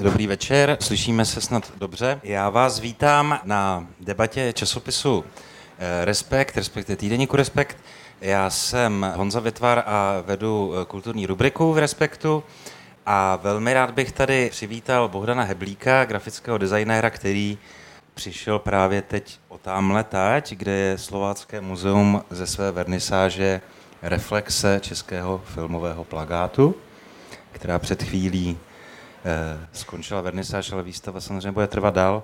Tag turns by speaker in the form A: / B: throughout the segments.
A: dobrý večer, slyšíme se snad dobře. Já vás vítám na debatě časopisu eh, Respekt, respektive týdeníku Respekt. Já jsem Honza Větvar a vedu eh, kulturní rubriku v Respektu a velmi rád bych tady přivítal Bohdana Heblíka, grafického designéra, který přišel právě teď o tamhle tať, kde je Slovácké muzeum ze své vernisáže reflexe českého filmového plagátu, která před chvílí skončila vernisáž, ale výstava samozřejmě bude trvat dál.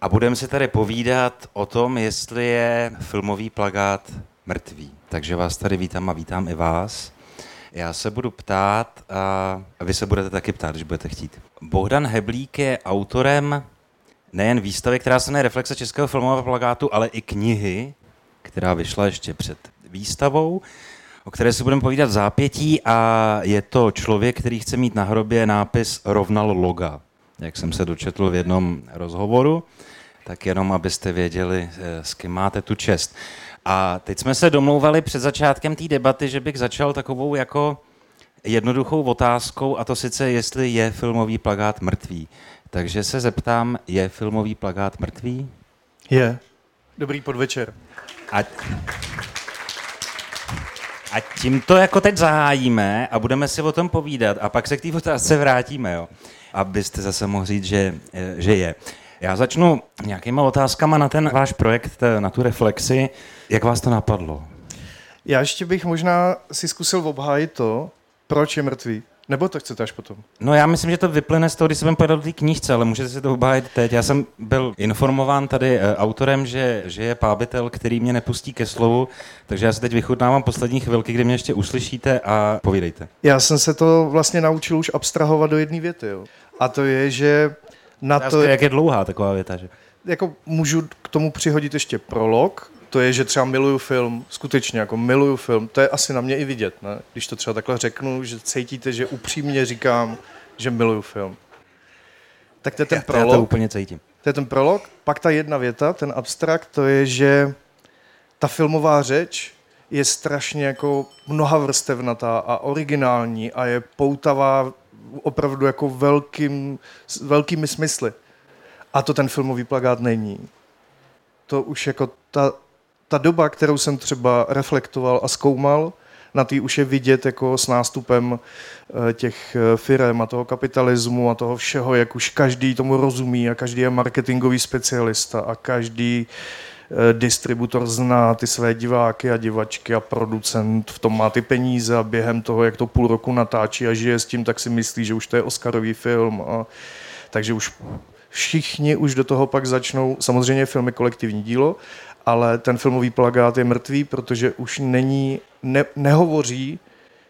A: A budeme si tady povídat o tom, jestli je filmový plagát mrtvý. Takže vás tady vítám a vítám i vás. Já se budu ptát a vy se budete taky ptát, když budete chtít. Bohdan Heblík je autorem nejen výstavy, která se jmenuje Reflexe českého filmového plagátu, ale i knihy, která vyšla ještě před výstavou, o které si budeme povídat v zápětí a je to člověk, který chce mít na hrobě nápis rovnal loga, jak jsem se dočetl v jednom rozhovoru, tak jenom abyste věděli, eh, s kým máte tu čest. A teď jsme se domlouvali před začátkem té debaty, že bych začal takovou jako jednoduchou otázkou, a to sice, jestli je filmový plagát mrtvý. Takže se zeptám, je filmový plagát mrtvý?
B: Je. Dobrý podvečer.
A: A, a tím to jako teď zahájíme a budeme si o tom povídat a pak se k té otázce vrátíme, jo? abyste zase mohli říct, že, že je. Já začnu nějakýma otázkama na ten váš projekt, na tu reflexi. Jak vás to napadlo?
B: Já ještě bych možná si zkusil obhájit to, proč je mrtvý. Nebo to chcete až potom?
A: No já myslím, že to vyplyne z toho, když jsem pojedal té knížce, ale můžete si to obhájit teď. Já jsem byl informován tady e, autorem, že, že je pábitel, který mě nepustí ke slovu, takže já se teď vychutnávám poslední chvilky, kdy mě ještě uslyšíte a povídejte.
B: Já jsem se to vlastně naučil už abstrahovat do jedné věty. Jo. A to je, že na to...
A: Jak je dlouhá taková věta, že?
B: Jako můžu k tomu přihodit ještě prolog, to je, že třeba miluju film, skutečně jako miluju film, to je asi na mě i vidět, ne? když to třeba takhle řeknu, že cítíte, že upřímně říkám, že miluju film. Tak to je ten
A: já,
B: prolog.
A: Já to úplně cítím.
B: To je ten prolog, pak ta jedna věta, ten abstrakt, to je, že ta filmová řeč je strašně jako mnoha vrstevnatá a originální a je poutavá opravdu jako velkým, velkými smysly. A to ten filmový plagát není. To už jako ta, ta doba, kterou jsem třeba reflektoval a zkoumal, na tý už je vidět jako s nástupem eh, těch eh, firm a toho kapitalismu a toho všeho, jak už každý tomu rozumí a každý je marketingový specialista a každý eh, distributor zná ty své diváky a divačky a producent v tom má ty peníze a během toho, jak to půl roku natáčí a žije s tím, tak si myslí, že už to je Oscarový film. A, takže už všichni už do toho pak začnou, samozřejmě filmy kolektivní dílo, ale ten filmový plagát je mrtvý, protože už není, ne, nehovoří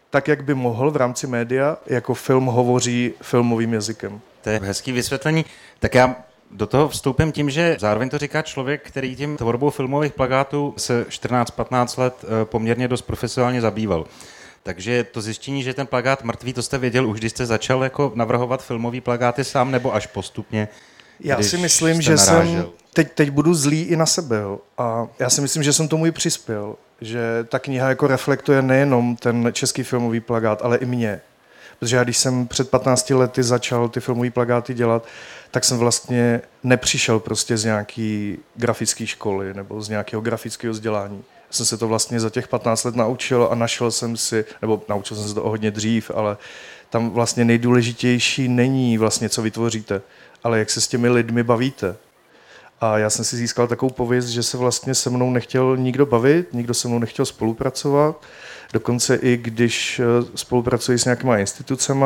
B: tak, jak by mohl v rámci média, jako film hovoří filmovým jazykem.
A: To je hezký vysvětlení. Tak já do toho vstoupím tím, že zároveň to říká člověk, který tím tvorbou filmových plagátů se 14-15 let eh, poměrně dost profesionálně zabýval. Takže to zjištění, že ten plagát mrtvý, to jste věděl už, když jste začal jako navrhovat filmový plagáty sám, nebo až postupně?
B: Já si myslím, že narážel? jsem, teď, teď budu zlý i na sebe, jo. a já si myslím, že jsem tomu i přispěl, že ta kniha jako reflektuje nejenom ten český filmový plagát, ale i mě. Protože já, když jsem před 15 lety začal ty filmové plagáty dělat, tak jsem vlastně nepřišel prostě z nějaký grafické školy nebo z nějakého grafického vzdělání. Já jsem se to vlastně za těch 15 let naučil a našel jsem si, nebo naučil jsem se to o hodně dřív, ale tam vlastně nejdůležitější není vlastně, co vytvoříte, ale jak se s těmi lidmi bavíte. A já jsem si získal takovou pověst, že se vlastně se mnou nechtěl nikdo bavit, nikdo se mnou nechtěl spolupracovat. Dokonce i když eh, spolupracuji s nějakýma institucemi,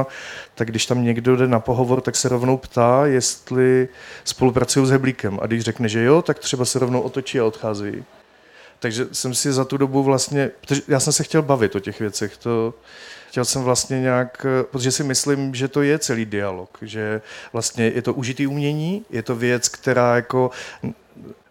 B: tak když tam někdo jde na pohovor, tak se rovnou ptá, jestli spolupracují s Heblíkem. A když řekne, že jo, tak třeba se rovnou otočí a odchází. Takže jsem si za tu dobu vlastně, já jsem se chtěl bavit o těch věcech, to, chtěl jsem vlastně nějak, protože si myslím, že to je celý dialog, že vlastně je to užitý umění, je to věc, která jako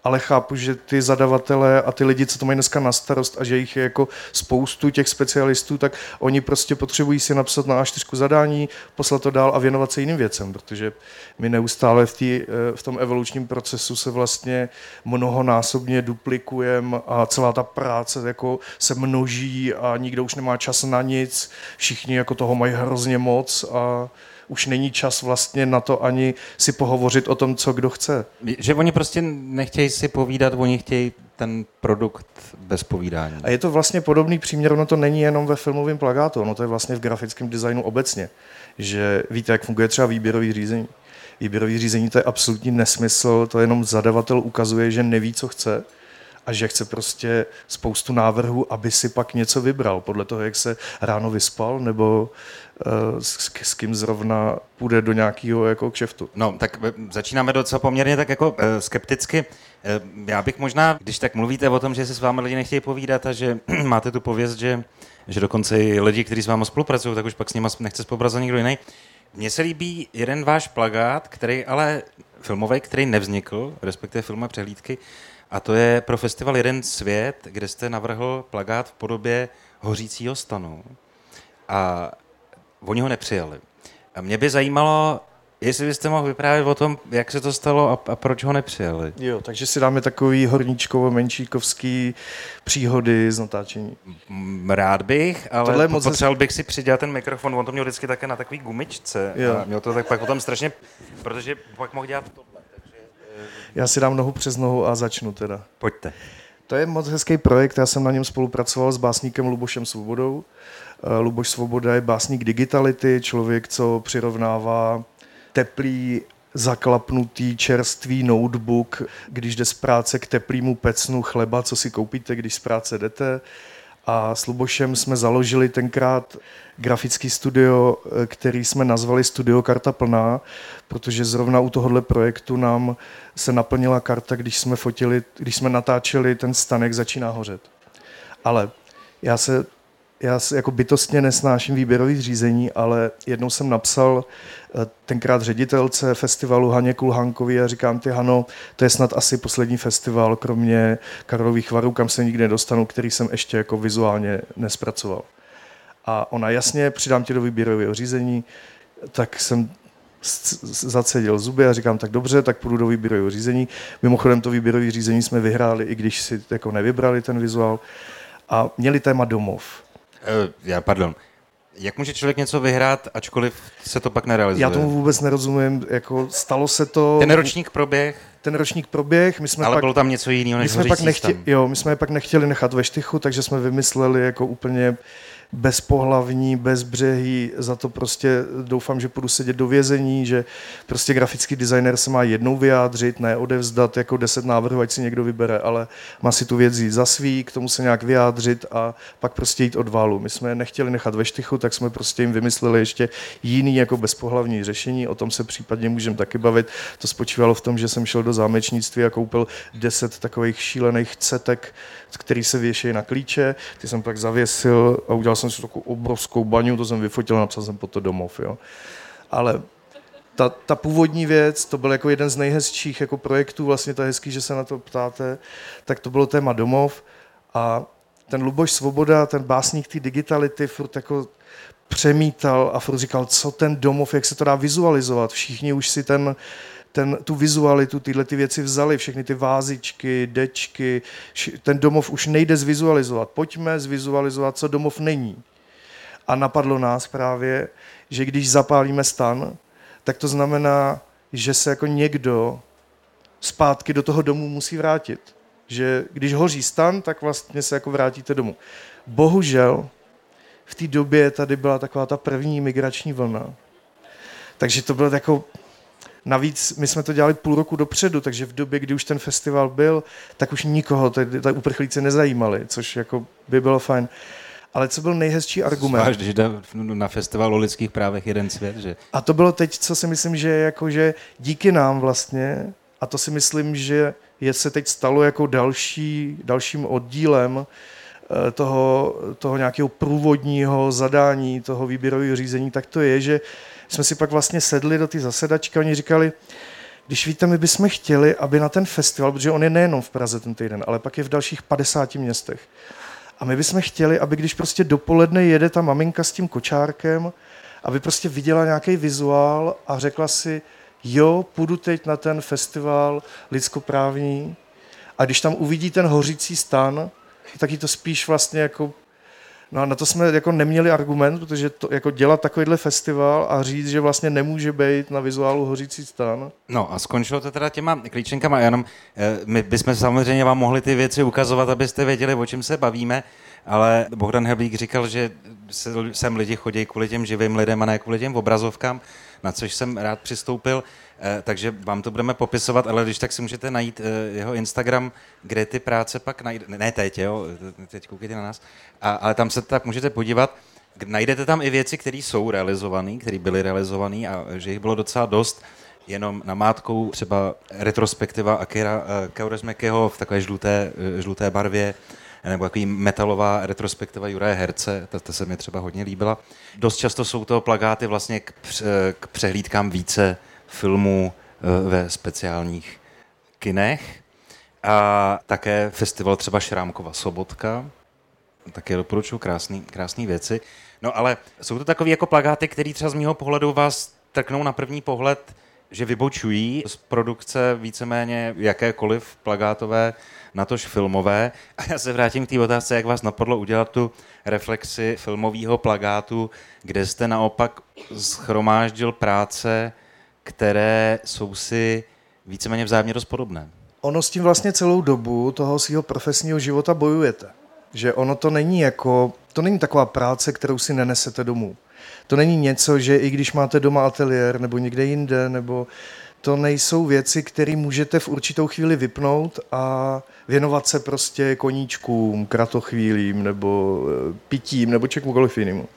B: ale chápu, že ty zadavatelé a ty lidi, co to mají dneska na starost a že jich je jako spoustu těch specialistů, tak oni prostě potřebují si napsat na A4 zadání, poslat to dál a věnovat se jiným věcem, protože my neustále v, tý, eh, v tom evolučním procesu se vlastně mnohonásobně duplikujeme a celá ta práce jako se množí a nikdo už nemá čas na nic, všichni jako toho mají hrozně moc a už není čas vlastně na to ani si pohovořit o tom, co kdo chce.
A: Že oni prostě nechtějí si povídat, oni chtějí ten produkt bez povídání.
B: A je to vlastně podobný příměr, ono to není jenom ve filmovém plagátu, ono to je vlastně v grafickém designu obecně. Že víte, jak funguje třeba výběrový řízení. Výběrový řízení to je absolutní nesmysl, to jenom zadavatel ukazuje, že neví, co chce a že chce prostě spoustu návrhů, aby si pak něco vybral, podle toho, jak se ráno vyspal, nebo uh, s, s kým zrovna půjde do nějakého jako kšeftu.
A: No, tak eh, začínáme docela poměrně tak jako uh, skepticky. Já bych možná, když tak mluvíte o tom, že si s vámi lidi nechtějí povídat a že máte tu pověst, že, že dokonce i lidi, kteří s vámi spolupracují, tak už pak s nimi nechce spolupracovat nikdo jiný. Mně se líbí jeden váš plagát, který ale filmový, který nevznikl, respektive filmové přehlídky, a to je pro festival Jeden svět, kde jste navrhl plagát v podobě hořícího stanu. A oni ho nepřijali. A mě by zajímalo, jestli byste mohl vyprávět o tom, jak se to stalo a, a proč ho nepřijali.
B: Jo, takže si dáme takový horníčkovo menšíkovský příhody z natáčení.
A: Rád bych, ale moc potřeboval bych si přidělat ten mikrofon, on to měl vždycky také na takový gumičce. Jo. A měl to tak pak potom strašně, protože pak mohl dělat to
B: já si dám nohu přes nohu a začnu teda.
A: Pojďte.
B: To je moc hezký projekt, já jsem na něm spolupracoval s básníkem Lubošem Svobodou. Eh, Luboš Svoboda je básník digitality, člověk, co přirovnává teplý zaklapnutý čerstvý notebook, když jde z práce k teplýmu pecnu chleba, co si koupíte, když z práce jdete. A s Lubošem jsme založili tenkrát grafický studio, eh, který jsme nazvali Studio Karta Plná, protože zrovna u tohohle projektu nám se naplnila karta, když jsme fotili, když jsme natáčeli ten stanek začíná hořet. Ale já se já jako bytostně nesnáším výběrových řízení, ale jednou jsem napsal eh, tenkrát ředitelce festivalu Haně Kulhankovi a říkám ty Hano, to je snad asi poslední festival, kromě Karlových varů, kam se nikdy nedostanu, který jsem ještě jako vizuálně nespracoval. A ona jasně, přidám tě do výběrového řízení, tak jsem zacedil zuby a říkám, tak dobře, tak půjdu do výběrového řízení. Mimochodem to výběrové řízení jsme vyhráli, i když si jako nevybrali ten vizuál. A měli téma domov.
A: Uh, já, pardon. Jak může člověk něco vyhrát, ačkoliv se to pak nerealizuje?
B: Já tomu vůbec nerozumím. Jako stalo se to...
A: Ten ročník proběh?
B: Ten ročník proběh. My jsme
A: Ale
B: pak,
A: bylo tam něco jiného než
B: my jsme pak nechtě, Jo, my jsme je pak nechtěli nechat ve štychu, takže jsme vymysleli jako úplně bezpohlavní, bezbřehý, za to prostě doufám, že půjdu sedět do vězení, že prostě grafický designer se má jednou vyjádřit, ne odevzdat jako deset návrhů, ať si někdo vybere, ale má si tu věc jít za svý, k tomu se nějak vyjádřit a pak prostě jít od válu. My jsme je nechtěli nechat ve štychu, tak jsme prostě jim vymysleli ještě jiný jako bezpohlavní řešení, o tom se případně můžeme taky bavit. To spočívalo v tom, že jsem šel do zámečnictví a koupil deset takových šílených cetek, který se věší na klíče, ty jsem pak zavěsil a udělal jsem si takovou obrovskou baňu, to jsem vyfotil a napsal jsem po to domov. Jo. Ale ta, ta původní věc, to byl jako jeden z nejhezčích jako projektů, vlastně to je hezký, že se na to ptáte, tak to bylo téma domov a ten Luboš Svoboda, ten básník té digitality, furt jako přemítal a furt říkal, co ten domov, jak se to dá vizualizovat. Všichni už si ten, ten, tu vizualitu, tyhle ty věci vzali, všechny ty vázičky, dečky, ten domov už nejde zvizualizovat. Pojďme zvizualizovat, co domov není. A napadlo nás právě, že když zapálíme stan, tak to znamená, že se jako někdo zpátky do toho domu musí vrátit. Že když hoří stan, tak vlastně se jako vrátíte domů. Bohužel v té době tady byla taková ta první migrační vlna. Takže to bylo jako Navíc my jsme to dělali půl roku dopředu, takže v době, kdy už ten festival byl, tak už nikoho ty, ty uprchlíci nezajímali, což jako by bylo fajn. Ale co byl nejhezčí argument?
A: Zvlášť, když jde na festival o lidských právech jeden svět, že?
B: A to bylo teď, co si myslím, že jako, že díky nám vlastně, a to si myslím, že je se teď stalo jako další, dalším oddílem eh, toho, toho nějakého průvodního zadání, toho výběrového řízení, tak to je, že jsme si pak vlastně sedli do ty zasedačky a oni říkali, když víte, my bychom chtěli, aby na ten festival, protože on je nejenom v Praze ten týden, ale pak je v dalších 50 městech. A my bychom chtěli, aby když prostě dopoledne jede ta maminka s tím kočárkem, aby prostě viděla nějaký vizuál a řekla si, jo, půjdu teď na ten festival lidskoprávní a když tam uvidí ten hořící stan, tak jí to spíš vlastně jako No a na to jsme jako neměli argument, protože to, jako dělat takovýhle festival a říct, že vlastně nemůže být na vizuálu hořící stan.
A: No a skončilo to teda těma klíčenkama. Jenom eh, my bychom samozřejmě vám mohli ty věci ukazovat, abyste věděli, o čem se bavíme, ale Bohdan Heblík říkal, že sem lidi chodí kvůli těm živým lidem a ne kvůli těm obrazovkám, na což jsem rád přistoupil. Eh, takže vám to budeme popisovat, ale když tak si můžete najít eh, jeho Instagram, kde ty práce pak najde, ne teď, jo, teď koukejte na nás, a, ale tam se tak můžete podívat, najdete tam i věci, které jsou realizované, které byly realizované a že jich bylo docela dost, jenom namátkou třeba retrospektiva Akira eh, Kaurismäkiho v takové žluté, žluté barvě, nebo takový metalová retrospektiva Juraje Herce, ta, ta se mi třeba hodně líbila. Dost často jsou to plagáty vlastně k, k přehlídkám více filmů eh, ve speciálních kinech. A také festival třeba Šrámkova sobotka, také doporučuji krásné krásný věci. No ale jsou to takové jako plagáty, které třeba z mého pohledu vás trknou na první pohled, že vybočují z produkce víceméně jakékoliv plagátové, natož filmové. A já se vrátím k té otázce, jak vás napadlo udělat tu reflexi filmového plagátu, kde jste naopak schromáždil práce které jsou si víceméně vzájemně dost podobné.
B: Ono s tím vlastně celou dobu toho svého profesního života bojujete. Že ono to není jako, to není taková práce, kterou si nenesete domů. To není něco, že i když máte doma ateliér nebo někde jinde, nebo to nejsou věci, které můžete v určitou chvíli vypnout a věnovat se prostě koníčkům, kratochvílím nebo eh, pitím nebo čemukoliv jinému.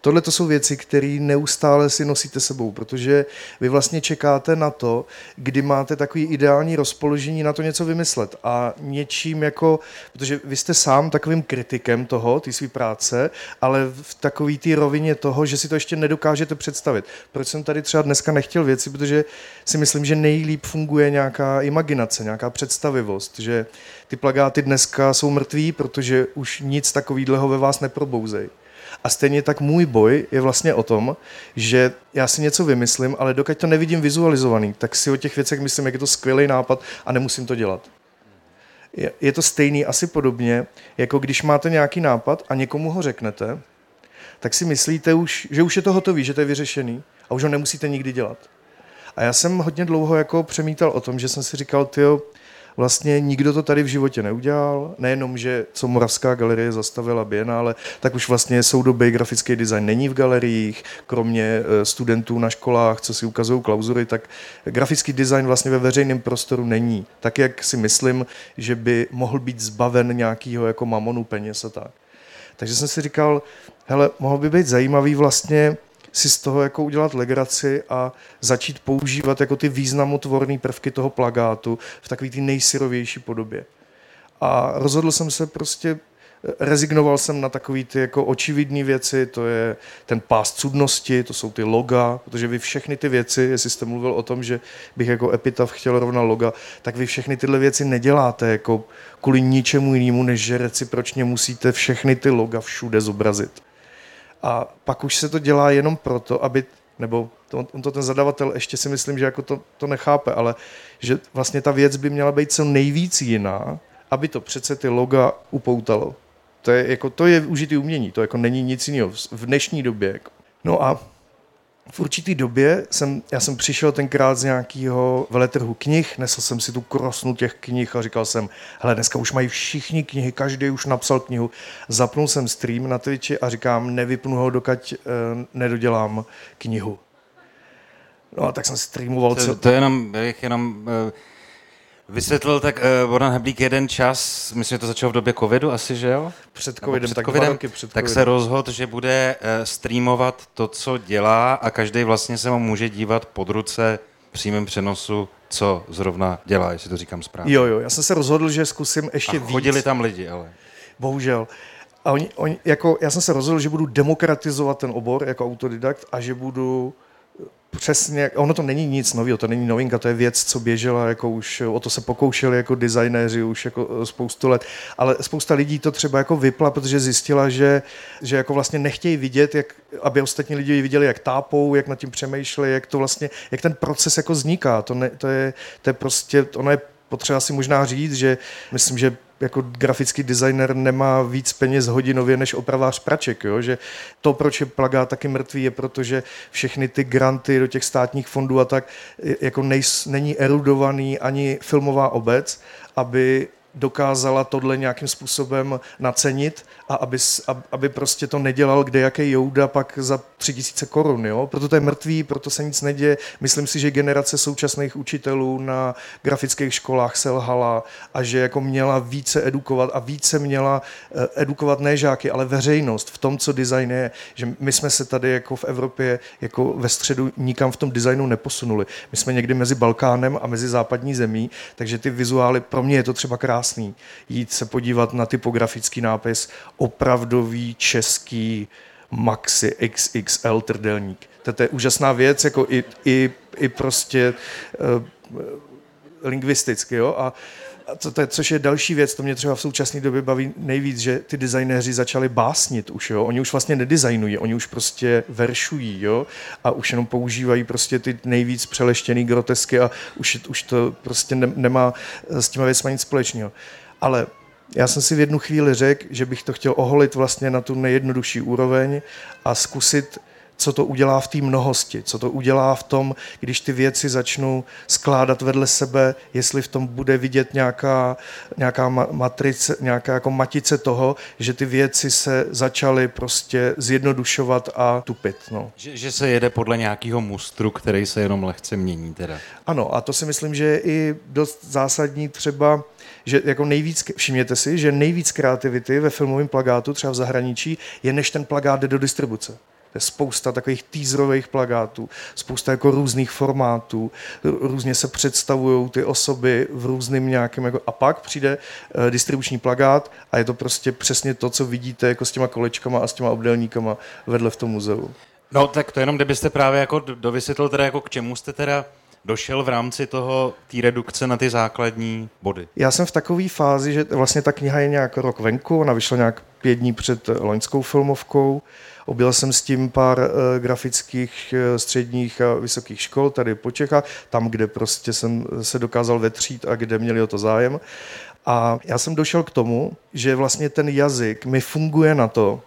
B: Tohle to jsou věci, které neustále si nosíte sebou, protože vy vlastně čekáte na to, kdy máte takový ideální rozpoložení na to něco vymyslet a něčím jako, protože vy jste sám takovým kritikem toho, ty své práce, ale v takové té rovině toho, že si to ještě nedokážete představit. Proč jsem tady třeba dneska nechtěl věci, protože si myslím, že nejlíp funguje nějaká imaginace, nějaká představivost, že ty plagáty dneska jsou mrtví, protože už nic takového ve vás neprobouzejí. A stejně tak můj boj je vlastně o tom, že já si něco vymyslím, ale dokud to nevidím vizualizovaný, tak si o těch věcech myslím, jak je to skvělý nápad a nemusím to dělat. Je, to stejný asi podobně, jako když máte nějaký nápad a někomu ho řeknete, tak si myslíte už, že už je to hotový, že to je vyřešený a už ho nemusíte nikdy dělat. A já jsem hodně dlouho jako přemítal o tom, že jsem si říkal, tyjo, vlastně nikdo to tady v životě neudělal. Nejenom, že co Moravská galerie zastavila Bienále, tak už vlastně soudobý grafický design není v galeriích, kromě eh, studentů na školách, co si ukazují klauzury, tak grafický design vlastně ve veřejném prostoru není. Tak, jak si myslím, že by mohl být zbaven nějakého jako mamonu peněz a tak. Takže jsem si říkal, hele, mohl by být zajímavý vlastně si z toho jako udělat legraci a začít používat jako ty významotvorné prvky toho plagátu v takové ty nejsyrovější podobě. A rozhodl jsem se prostě rezignoval jsem na takové ty jako očividné věci, to je ten pás cudnosti, to jsou ty loga, protože vy všechny ty věci, jestli jste mluvil o tom, že bych jako epitaf chtěl rovna loga, tak vy všechny tyhle věci neděláte jako kvůli ničemu jinému, než že recipročně musíte všechny ty loga všude zobrazit. A pak už se to dělá jenom proto, aby, nebo to, on to ten zadavatel ještě si myslím, že jako to, to nechápe, ale že vlastně ta věc by měla být co nejvíc jiná, aby to přece ty loga upoutalo. To je, jako, to je užitý umění, to jako není nic jiného v dnešní době. Jako. No a v určitý době jsem, já jsem přišel tenkrát z nějakého veletrhu knih, nesl jsem si tu krosnu těch knih a říkal jsem, hele, dneska už mají všichni knihy, každý už napsal knihu. Zapnul jsem stream na Twitchi a říkám, nevypnu ho, dokud uh, nedodělám knihu. No a tak jsem streamoval.
A: To, to je jenom, jenom uh Vysvětlil tak uh, Boran Heblík jeden čas, myslím, že to začalo v době covidu asi, že jo?
B: Před covidem, před tak covidem, roky před
A: Tak se rozhodl, že bude uh, streamovat to, co dělá a každý vlastně se mu může dívat pod ruce přímém přenosu, co zrovna dělá, jestli to říkám správně.
B: Jo, jo, já jsem se rozhodl, že zkusím ještě
A: a chodili víc. tam lidi, ale...
B: Bohužel. A oni, oni, jako, já jsem se rozhodl, že budu demokratizovat ten obor jako autodidakt a že budu Přesně, ono to není nic nového, to není novinka, to je věc, co běžela, jako už o to se pokoušeli jako designéři už jako eh, spoustu let, ale spousta lidí to třeba jako vypla, protože zjistila, že, že jako vlastně nechtějí vidět, jak, aby ostatní lidi viděli, jak tápou, jak nad tím přemýšleli, jak to vlastně, jak ten proces jako vzniká, to, ne, to, je, to je prostě, ono je potřeba si možná říct, že myslím, že jako grafický designer nemá víc peněz hodinově než opravář praček, jo? že to, proč je plagát taky mrtvý, je proto, že všechny ty granty do těch státních fondů a tak jako nejs, není erudovaný ani filmová obec, aby dokázala tohle nějakým způsobem nacenit a aby, aby prostě to nedělal kde jaký Jouda pak za tři tisíce korun. Jo? Proto to je mrtvý, proto se nic neděje. Myslím si, že generace současných učitelů na grafických školách selhala a že jako měla více edukovat a více měla eh, edukovat ne žáky, ale veřejnost v tom, co design je. Že my jsme se tady jako v Evropě jako ve středu nikam v tom designu neposunuli. My jsme někdy mezi Balkánem a mezi západní zemí, takže ty vizuály, pro mě je to třeba krásný, jít se podívat na typografický nápis opravdový český maxi XXL trdelník. To je úžasná věc, jako i, i, i prostě uh, lingvisticky, jo, a to, to je, což je další věc, to mě třeba v současné době baví nejvíc, že ty designéři začali básnit už, jo? oni už vlastně nedesignují, oni už prostě veršují, jo? a už jenom používají prostě ty nejvíc přeleštěný grotesky a už, už to prostě ne, nemá s těma věcmi nic společného. Ale já jsem si v jednu chvíli řekl, že bych to chtěl oholit vlastně na tu nejjednodušší úroveň a zkusit co to udělá v té mnohosti, co to udělá v tom, když ty věci začnou skládat vedle sebe, jestli v tom bude vidět nějaká, nějaká matrice, nějaká jako matice toho, že ty věci se začaly prostě zjednodušovat a tupit. No.
A: Že, že se jede podle nějakého mustru, který se jenom lehce mění teda.
B: Ano, a to si myslím, že je i dost zásadní třeba že jako nejvíc, všimněte si, že nejvíc kreativity ve filmovém plagátu, třeba v zahraničí, je než ten plagát jde do distribuce. To je spousta takových teaserových plagátů, spousta jako různých formátů, různě se představují ty osoby v různým nějakém, jako, a pak přijde uh, distribuční plagát a je to prostě přesně to, co vidíte jako s těma kolečkama a s těma obdelníkama vedle v tom muzeu.
A: No tak to jenom, kdybyste právě jako dovysvětlil teda jako k čemu jste teda došel v rámci toho té redukce na ty základní body?
B: Já jsem v takové fázi, že vlastně ta kniha je nějak rok venku, ona vyšla nějak pět dní před loňskou filmovkou. Objel jsem s tím pár uh, grafických uh, středních a vysokých škol tady po Čechách, tam, kde prostě jsem se dokázal vetřít a kde měli o to zájem. A já jsem došel k tomu, že vlastně ten jazyk mi funguje na to,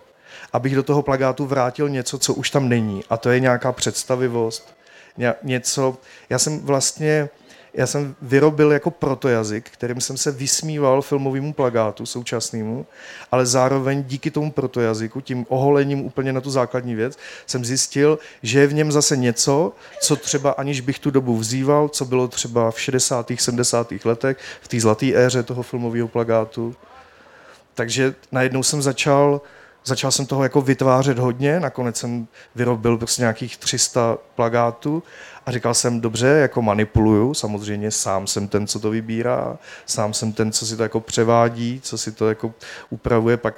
B: abych do toho plagátu vrátil něco, co už tam není. A to je nějaká představivost, něco. Já jsem vlastně já jsem vyrobil jako protojazyk, kterým jsem se vysmíval filmovému plagátu současnému, ale zároveň díky tomu protojazyku, tím oholením úplně na tu základní věc, jsem zjistil, že je v něm zase něco, co třeba aniž bych tu dobu vzýval, co bylo třeba v 60. 70. letech, v té zlaté éře toho filmového plagátu. Takže najednou jsem začal začal jsem toho jako vytvářet hodně, nakonec jsem vyrobil prostě nějakých 300 plagátů a říkal jsem, dobře, jako manipuluju, samozřejmě sám jsem ten, co to vybírá, sám jsem ten, co si to jako převádí, co si to jako upravuje, pak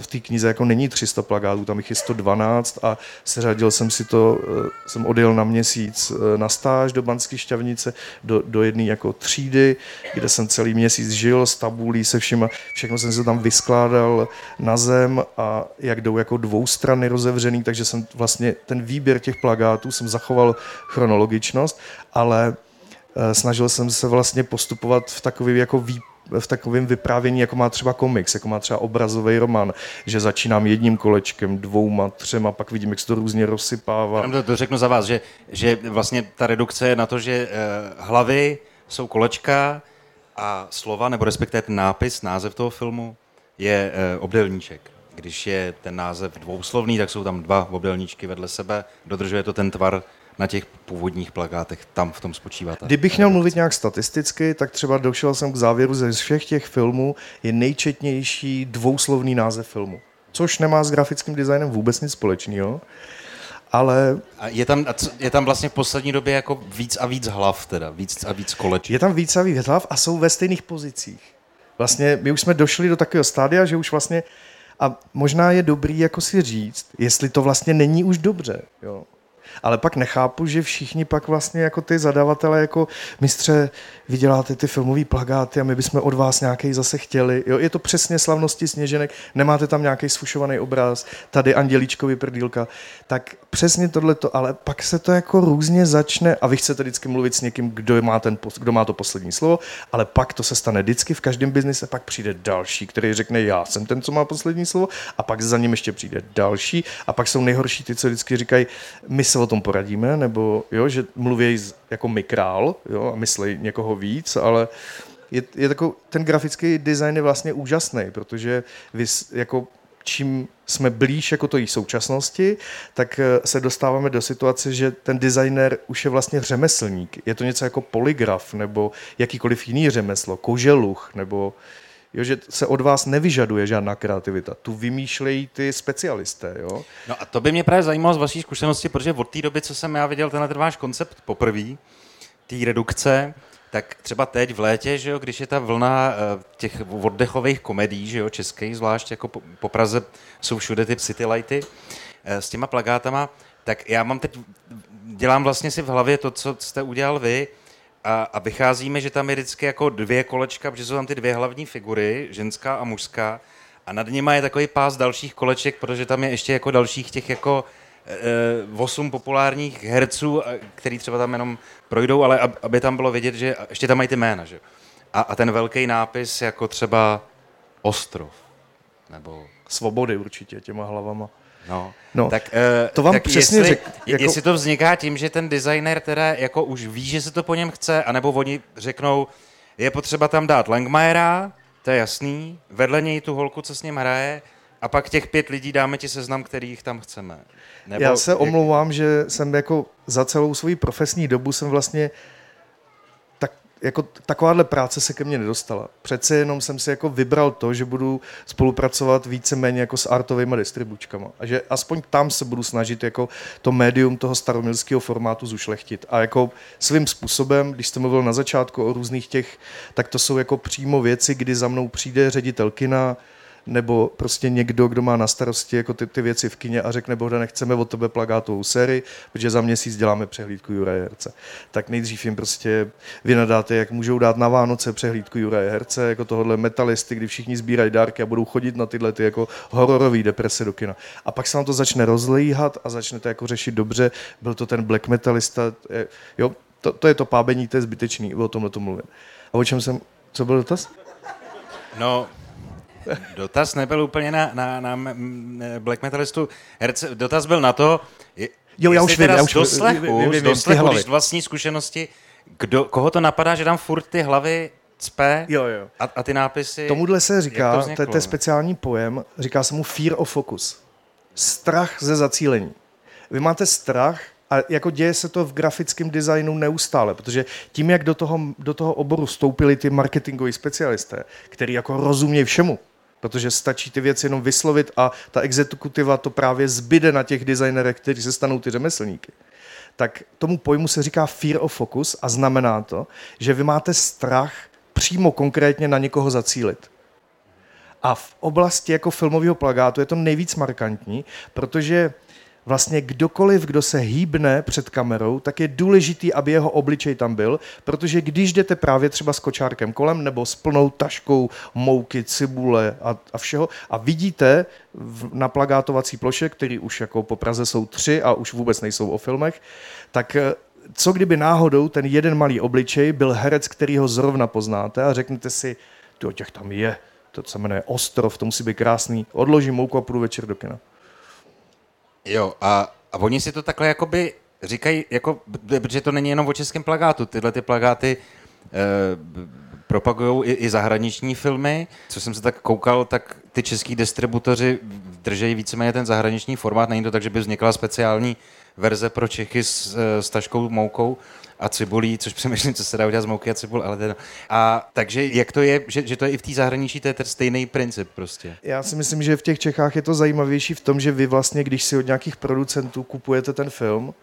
B: v té knize jako není 300 plagátů, tam jich je 112 a seřadil jsem si to, eh, jsem odjel na měsíc eh, na stáž do Banské šťavnice, do, do jedné jako třídy, kde jsem celý měsíc žil s tabulí se všima, všechno jsem si tam vyskládal na zem a jak jdou jako dvou strany rozevřený, takže jsem vlastně ten výběr těch plagátů jsem zachoval chron chronologičnost, ale eh, snažil jsem se vlastně postupovat v takovém jako vý, v takovém vyprávění, jako má třeba komiks, jako má třeba obrazový román, že začínám jedním kolečkem, dvouma, třema, pak vidím, jak se to různě rozsypává.
A: to, to řeknu za vás, že, že vlastně ta redukce je na to, že eh, hlavy jsou kolečka a slova, nebo respektive ten nápis, název toho filmu, je eh, obdelníček. Když je ten název dvouslovný, tak jsou tam dva obdelníčky vedle sebe, dodržuje to ten tvar na těch původních plakátech tam v tom spočívá. Ta
B: Kdybych měl mluvit nějak statisticky, tak třeba došel jsem k závěru, že ze všech těch filmů je nejčetnější dvouslovný název filmu. Což nemá s grafickým designem vůbec nic společného. Ale...
A: A je tam, je tam vlastně v poslední době jako víc a víc hlav teda, víc a víc koleček.
B: Je tam víc a víc hlav a jsou ve stejných pozicích. Vlastně my už jsme došli do takového stádia, že už vlastně a možná je dobrý jako si říct, jestli to vlastně není už dobře. Jo Ale pak nechápu, že všichni pak vlastně jako ty zadavatele, jako mistře, vy děláte ty filmové plagáty a my bychom od vás nějaký zase chtěli. Jo, je to přesně slavnosti sněženek, nemáte tam nějaký sfušovaný obraz, tady Andělíčkovi prdílka. Tak přesně tohleto, ale pak se to jako různě začne a vy chcete vždycky mluvit s někým, kdo má, ten, kdo má to poslední slovo, ale pak to se stane vždycky v každém biznise, pak přijde další, který řekne, já jsem ten, co má poslední slovo, a pak za ním ještě přijde další, a pak jsou nejhorší ty, co vždycky říkají, my se o tom poradíme, nebo jo, že mluví jako mikrál, jo, a myslí někoho víc, ale je, je takový, ten grafický design je vlastně úžasný, protože vy jako čím jsme blíž jako to současnosti, tak eh, se dostáváme do situace, že ten designer už je vlastně řemeslník. Je to něco jako poligraf nebo jakýkoliv jiný řemeslo, koželuch nebo jo, že se od vás nevyžaduje žádná kreativita. Tu vymýšlejí ty specialisté. Jo?
A: No a to by mě právě zajímalo z vaší zkušenosti, protože od té doby, co jsem já viděl tenhle ten váš koncept poprvé, té redukce, tak třeba teď v létě, že jo, když je ta vlna eh, těch oddechových komedí, že jo, českých, zvlášť jako po, Praze jsou všude ty city lighty eh, s těma plagátama, tak já mám teď, dělám vlastně si v hlavě to, co jste udělal vy, a, a vycházíme, že tam je vždycky jako dvě kolečka, protože jsou tam ty dvě hlavní figury, ženská a mužská, a nad nimi je takový pás dalších koleček, protože tam je ještě jako dalších těch jako e, osm populárních herců, který třeba tam jenom projdou, ale aby tam bylo vidět, že ještě tam mají ty jména, že? A, a ten velký nápis jako třeba Ostrov, nebo...
B: Svobody určitě těma hlavama.
A: No, no tak, uh,
B: to vám
A: tak
B: přesně
A: jestli,
B: řek,
A: jako... jestli to vzniká tím, že ten designer teda jako už ví, že se to po něm chce, anebo oni řeknou, je potřeba tam dát Langmajera, to je jasný, vedle něj tu holku, co s ním hraje, a pak těch pět lidí dáme ti seznam, kterých tam chceme.
B: Nebo Já se jak... omlouvám, že jsem jako za celou svou profesní dobu jsem vlastně jako takováhle práce se ke mně nedostala. Přece jenom jsem si jako vybral to, že budu spolupracovat víceméně jako s artovými distribučkama. A že aspoň tam se budu snažit jako to médium toho staromilského formátu zušlechtit. A jako svým způsobem, když jste mluvil na začátku o různých těch, tak to jsou jako přímo věci, kdy za mnou přijde ředitel kina, nebo prostě někdo, kdo má na starosti jako ty, ty věci v kině a řekne, Bohda, nechceme od tebe plagátovou sérii, protože za měsíc děláme přehlídku Juraje Herce. Tak nejdřív jim prostě vynadáte, jak můžou dát na Vánoce přehlídku Juraje Herce, jako tohohle metalisty, kdy všichni sbírají dárky a budou chodit na tyhle ty jako hororové deprese do kina. A pak se vám to začne rozlíhat a začnete jako řešit dobře. Byl to ten black metalista, jo, to, to je to pábení, to je zbytečný, o tomhle to mluvím. A o čem jsem, co byl dotaz?
A: No, Dotaz nebyl úplně na, na, na black metalistu herce, dotaz byl na to, je, jo, já už vím, já už doslechu, vím, vím, doslechu, když vlastní zkušenosti, kdo, koho to napadá, že tam furt ty hlavy cpe
B: jo, jo.
A: A, a ty nápisy...
B: Tomuhle se říká, to, to je speciální pojem, říká se mu fear of focus. Strach ze zacílení. Vy máte strach, a jako děje se to v grafickém designu neustále, protože tím, jak do toho, do toho oboru stoupili ty marketingoví specialisté, který jako rozumějí všemu, protože stačí ty věci jenom vyslovit a ta exekutiva to právě zbyde na těch designerech, kteří se stanou ty řemeslníky. Tak tomu pojmu se říká fear of focus a znamená to, že vy máte strach přímo konkrétně na někoho zacílit. A v oblasti jako filmového plagátu je to nejvíc markantní, protože vlastně kdokoliv, kdo se hýbne před kamerou, tak je důležitý, aby jeho obličej tam byl, protože když jdete právě třeba s kočárkem kolem nebo s plnou taškou mouky, cibule a, a všeho a vidíte v, na plagátovací ploše, který už jako po Praze jsou tři a už vůbec nejsou o filmech, tak eh, co kdyby náhodou ten jeden malý obličej byl herec, který ho zrovna poznáte a řeknete si, o těch tam je, to se jmenuje Ostrov, to musí být krásný, odložím mouku a půjdu večer do kina.
A: Jo, a, a oni si to takhle jakoby říkají, jako, protože to není jenom o českém plagátu, tyhle ty plagáty e, propagují i, i zahraniční filmy. Co jsem se tak koukal, tak ty český distributoři držejí víceméně ten zahraniční formát. Není to tak, že by vznikla speciální verze pro Čechy s, eh, s taškou moukou a cibulí, což přemýšlím, co se dá udělat z mouky a cibul, ale teda. A takže jak to je, že, že to je i v té zahraničí, to je ten stejný princip prostě.
B: Já si myslím, že v těch Čechách je to zajímavější v tom, že vy vlastně, když si od nějakých producentů kupujete ten film,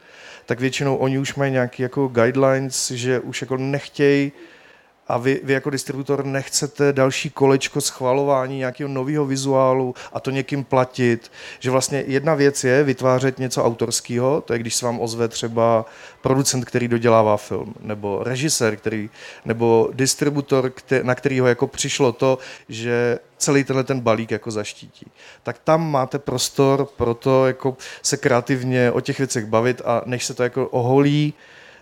B: tak většinou oni už mají nějaké jako guidelines, že už jako nechtějí a vy, vy jako distributor nechcete další kolečko schvalování nějakého nového vizuálu a to někým platit, že vlastně jedna věc je vytvářet něco autorského, to je když se vám ozve třeba producent, který dodělává film, nebo režisér, který, nebo distributor, který, na kterýho jako přišlo to, že celý tenhle ten balík jako zaštítí. Tak tam máte prostor pro to jako se kreativně o těch věcech bavit a než se to jako oholí,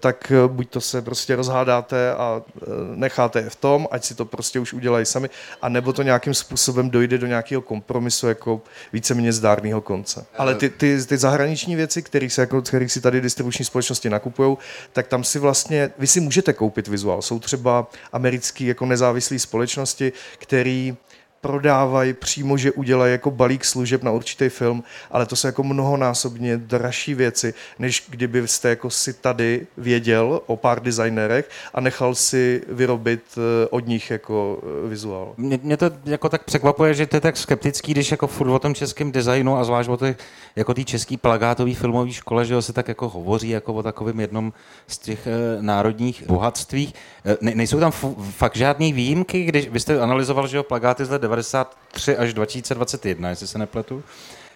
B: tak eh, buď to se prostě rozhádáte a eh, necháte je v tom, ať si to prostě už udělají sami, a nebo to nějakým způsobem dojde do nějakého kompromisu jako víceméně zdárného konce. Ale ty, ty, ty zahraniční věci, které se jako, kterých si tady distribuční společnosti nakupují, tak tam si vlastně, vy si můžete koupit vizuál. Jsou třeba americké jako nezávislé společnosti, který prodávají přímo, že udělají jako balík služeb na určitý film, ale to jsou jako mnohonásobně dražší věci, než kdyby jste jako si tady věděl o pár designerech a nechal si vyrobit eh, od nich jako eh, vizuál.
A: Mě, mě to jako tak překvapuje, že to je tak skeptický, když jako furt o tom českém designu a zvlášť o těch, jako té český plagátový filmový škole, že se tak jako hovoří jako o takovém jednom z těch e, národních bohatstvích. E, ne, nejsou tam f- fakt žádné výjimky, když vy jste analyzoval, že jo, plagáty z let 1993 až 2021, jestli se nepletu.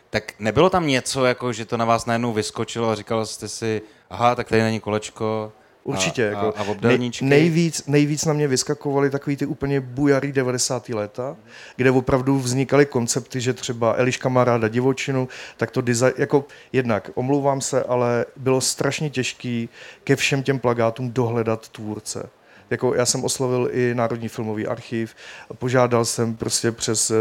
A: Tak nebylo tam něco, jako že to na vás najednou vyskočilo a říkal jste si, aha, tak tady není kolečko,
B: Určitě. A, jako a, a nej, nejvíc, nejvíc na mě vyskakovaly takový ty úplně bujarý 90. léta, kde opravdu vznikaly koncepty, že třeba Eliška má ráda divočinu, tak to design, jako jednak, omlouvám se, ale bylo strašně těžký ke všem těm plagátům dohledat tvůrce jako já jsem oslovil i Národní filmový archiv, požádal jsem prostě přes uh,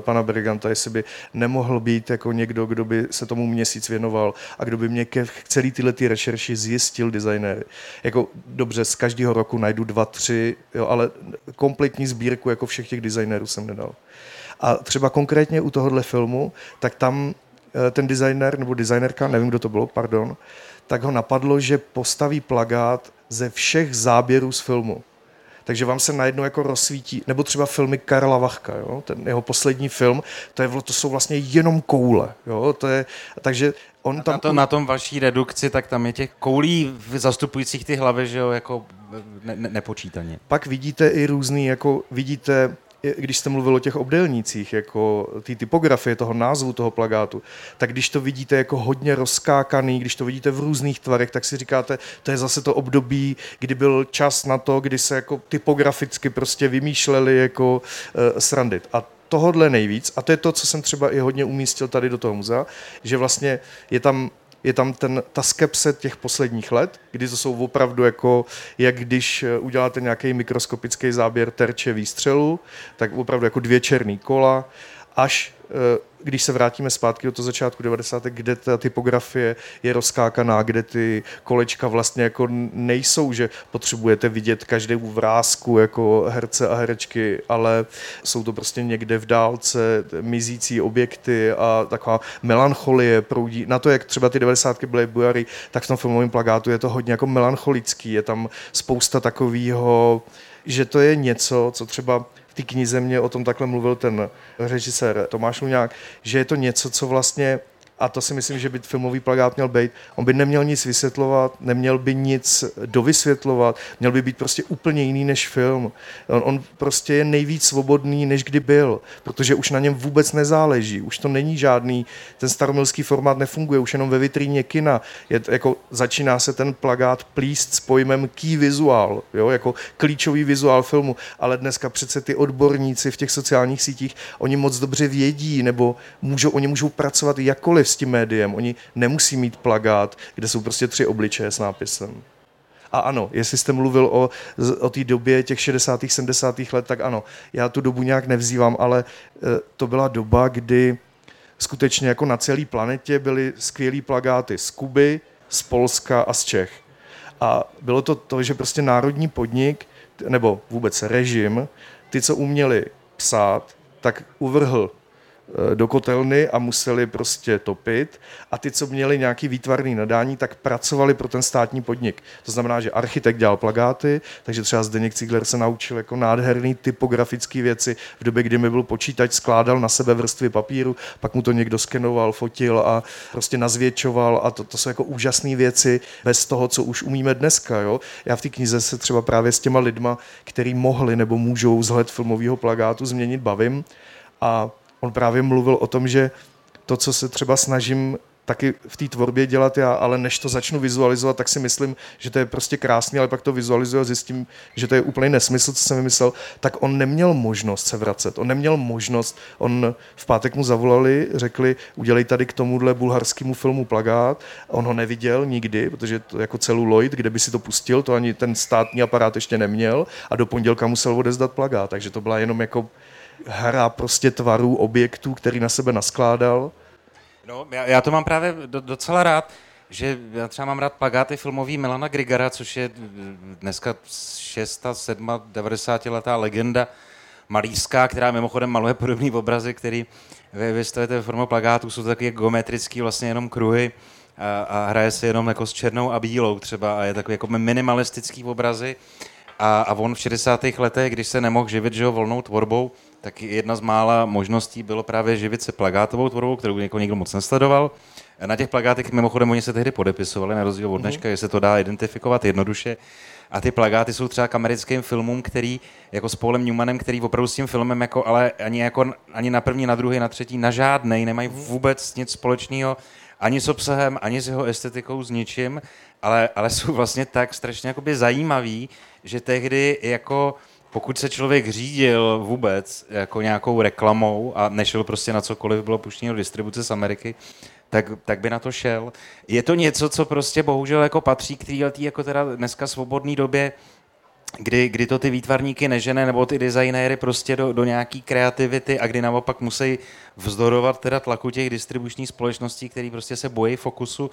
B: pana Briganta, jestli by nemohl být jako někdo, kdo by se tomu měsíc věnoval a kdo by mě ke celý tyhle ty rešerši zjistil designéry. Jako dobře, z každého roku najdu dva, tři, jo, ale kompletní sbírku jako všech těch designérů jsem nedal. A třeba konkrétně u tohohle filmu, tak tam eh, ten designer nebo designerka, nevím, kdo to bylo, pardon, tak ho napadlo, že postaví plagát ze všech záběrů z filmu. Takže vám se najednou jako rozsvítí, nebo třeba filmy Karla Vachka, jo? ten jeho poslední film, to, je, to jsou vlastně jenom koule. Jo? To je, takže on tam...
A: Na, to, na tom vaší redukci, tak tam je těch koulí zastupujících ty hlavy, že jo, jako ne, ne, nepočítaně.
B: Pak vidíte i různý, jako vidíte když jste mluvil o těch obdélnících, jako ty typografie toho názvu toho plagátu, tak když to vidíte jako hodně rozkákaný, když to vidíte v různých tvarech, tak si říkáte, to je zase to období, kdy byl čas na to, kdy se jako typograficky prostě vymýšleli jako uh, srandit. A tohodle nejvíc, a to je to, co jsem třeba i hodně umístil tady do toho muzea, že vlastně je tam je tam ten, ta skepse těch posledních let, kdy to jsou opravdu jako, jak když eh, uděláte nějaký mikroskopický záběr terče výstřelu, tak opravdu jako dvě černý kola, až eh, když se vrátíme zpátky do toho začátku 90. kde ta typografie je rozkákaná, kde ty kolečka vlastně jako nejsou, že potřebujete vidět každou vrázku jako herce a herečky, ale jsou to prostě někde v dálce mizící objekty a taková melancholie proudí. Na to, jak třeba ty 90. byly bujary, tak v tom filmovém plagátu je to hodně jako melancholický, je tam spousta takového že to je něco, co třeba té knize mě o tom takhle mluvil ten režisér Tomáš Luňák, že je to něco, co vlastně a to si myslím, že by filmový plagát měl být. On by neměl nic vysvětlovat, neměl by nic dovysvětlovat, měl by být prostě úplně jiný než film. On, on prostě je nejvíc svobodný, než kdy byl, protože už na něm vůbec nezáleží. Už to není žádný, ten staromilský formát nefunguje, už jenom ve vitríně kina. Je, jako, začíná se ten plagát plíst s pojmem key vizuál, jo, jako klíčový vizuál filmu, ale dneska přece ty odborníci v těch sociálních sítích, oni moc dobře vědí, nebo můžou, oni můžou pracovat jakkoliv s tím médiem. Oni nemusí mít plagát, kde jsou prostě tři obličeje s nápisem. A ano, jestli jste mluvil o, o té době těch 60. 70. let, tak ano, já tu dobu nějak nevzývám, ale e, to byla doba, kdy skutečně jako na celé planetě byly skvělý plagáty z Kuby, z Polska a z Čech. A bylo to to, že prostě národní podnik, nebo vůbec režim, ty, co uměli psát, tak uvrhl do kotelny a museli prostě topit. A ty, co měli nějaký výtvarný nadání, tak pracovali pro ten státní podnik. To znamená, že architekt dělal plagáty, takže třeba Zdeněk Cigler se naučil jako nádherný typografické věci. V době, kdy mi byl počítač, skládal na sebe vrstvy papíru, pak mu to někdo skenoval, fotil a prostě nazvětšoval a to, to jsou jako úžasné věci bez toho, co už umíme dneska. Jo? Já v té knize se třeba právě s těma lidma, který mohli nebo můžou vzhled filmového plagátu změnit, bavím. A on právě mluvil o tom, že to, co se třeba snažím taky v té tvorbě dělat já, ale než to začnu vizualizovat, tak si myslím, že to je prostě krásný, ale pak to vizualizuju a zjistím, že to je úplný nesmysl, co jsem vymyslel, tak on neměl možnost se vracet, on neměl možnost, on v pátek mu zavolali, řekli, udělej tady k tomuhle bulharskému filmu plagát, on ho neviděl nikdy, protože to jako celuloid, kde by si to pustil, to ani ten státní aparát ještě neměl a do pondělka musel odezdat plagát, takže to byla jenom jako hra prostě tvarů objektů, který na sebe naskládal.
A: No, já, já to mám právě do, docela rád, že já třeba mám rád plagáty filmový Milana Grigara, což je dneska 6, 7, 90 letá legenda malířská, která mimochodem maluje podobný obrazy, který vy vystavujete formou plagátů, jsou to takové geometrické vlastně jenom kruhy a, a hraje se jenom jako s černou a bílou třeba a je takový jako minimalistický obrazy. A, a on v 60. letech, když se nemohl živit že ho, volnou tvorbou, tak jedna z mála možností bylo právě živit se plagátovou tvorbou, kterou jako nikdo moc nesledoval. Na těch plagátech mimochodem oni se tehdy podepisovali, na rozdíl od dneška, mm-hmm. že se to dá identifikovat jednoduše. A ty plagáty jsou třeba k americkým filmům, který, jako s Paulem Newmanem, který opravdu s tím filmem, jako, ale ani, jako, ani na první, na druhý, na třetí, na žádnej, nemají mhm. vůbec nic společného ani s obsahem, ani s jeho estetikou, s ničím, ale, ale jsou vlastně tak strašně jakoby zajímavý, že tehdy jako pokud se člověk řídil vůbec jako nějakou reklamou a nešel prostě na cokoliv bylo puštěno do distribuce z Ameriky, tak, tak by na to šel. Je to něco, co prostě bohužel jako patří k té jako teda dneska svobodné době, kdy, kdy to ty výtvarníky nežene, nebo ty designéry prostě do, do nějaký kreativity a kdy naopak musí vzdorovat teda tlaku těch distribučních společností, který prostě se bojí fokusu,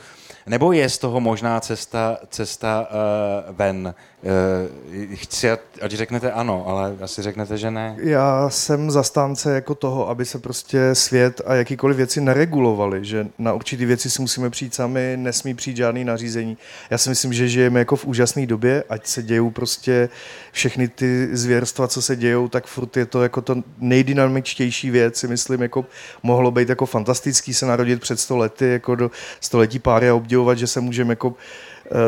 A: nebo je z toho možná cesta, cesta uh, ven? Uh, chci, ať řeknete ano, ale asi řeknete, že ne.
B: Já jsem zastánce jako toho, aby se prostě svět a jakýkoliv věci neregulovaly, že na určitý věci si musíme přijít sami, nesmí přijít žádný nařízení. Já si myslím, že žijeme jako v úžasné době, ať se dějou prostě všechny ty zvěrstva, co se dějou, tak furt je to jako to nejdynamičtější věc, si myslím, jako mohlo být jako fantastický se narodit před sto lety, jako do století páry a obdivovat, že se můžeme jako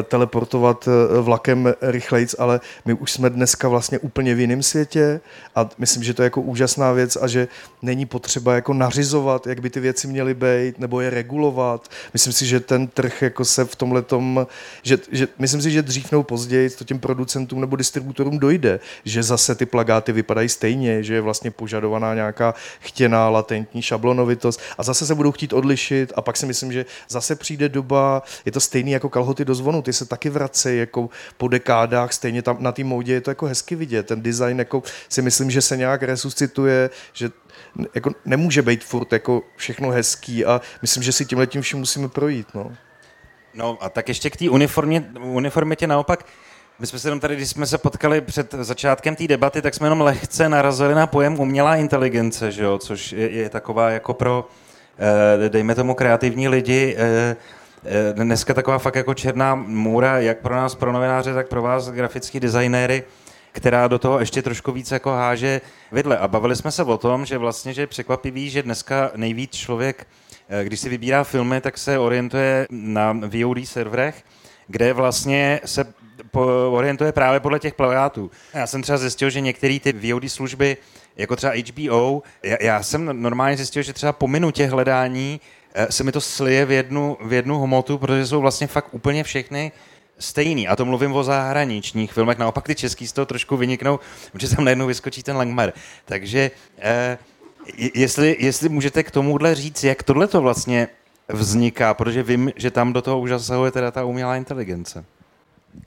B: teleportovat eh, vlakem rychlejc, ale my už jsme dneska vlastně úplně v jiném světě a myslím, že to je jako úžasná věc a že není potřeba jako nařizovat, jak by ty věci měly být, nebo je regulovat. Myslím si, že ten trh jako se v tomhle tom, že, že, myslím si, že dřív nebo později to těm producentům nebo distributorům dojde, že zase ty plagáty vypadají stejně, že je vlastně požadovaná nějaká chtěná latentní šablonovitost a zase se budou chtít odlišit a pak si myslím, že zase přijde doba, je to stejný jako kalhoty do zvonu, ty se taky vracejí jako po dekádách, stejně tam na té módě je to jako hezky vidět, ten design jako si myslím, že se nějak resuscituje, že jako nemůže být furt jako všechno hezký a myslím, že si tímhle tím vším musíme projít. No.
A: No a tak ještě k té uniformě, uniformitě naopak, my jsme se jenom tady, když jsme se potkali před začátkem té debaty, tak jsme jenom lehce narazili na pojem umělá inteligence, že jo? což je, je taková jako pro, eh, dejme tomu, kreativní lidi Eh, dneska taková fakt jako černá můra, jak pro nás, pro novináře, tak pro vás, grafický designéry, která do toho ještě trošku víc jako háže vidle. A bavili jsme se o tom, že vlastně, že je překvapivý, že dneska nejvíc člověk, eh, když si vybírá filmy, tak se orientuje na VOD serverech, kde vlastně se orientuje právě podle těch plagátů. Já jsem třeba zjistil, že některé ty VOD služby, jako třeba HBO, já, já jsem normálně zjistil, že třeba po minutě hledání Eh, se mi to slije v jednu, v jednu homotu, protože jsou vlastně fakt úplně všechny stejný. A to mluvím o zahraničních filmech, naopak ty český z toho trošku vyniknou, protože tam najednou vyskočí ten Langmar. Takže eh, jestli, jestli můžete k tomuhle říct, jak tohle to vlastně vzniká, protože vím, že tam do toho už zasahuje teda ta umělá inteligence.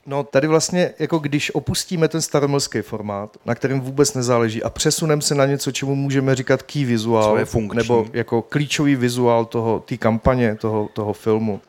B: No tady vlastně, jako když opustíme ten staromilský formát, na kterém vůbec nezáleží a přesuneme se na něco, čemu můžeme říkat key vizuál, nebo jako klíčový vizuál toho, té kampaně, toho, toho filmu,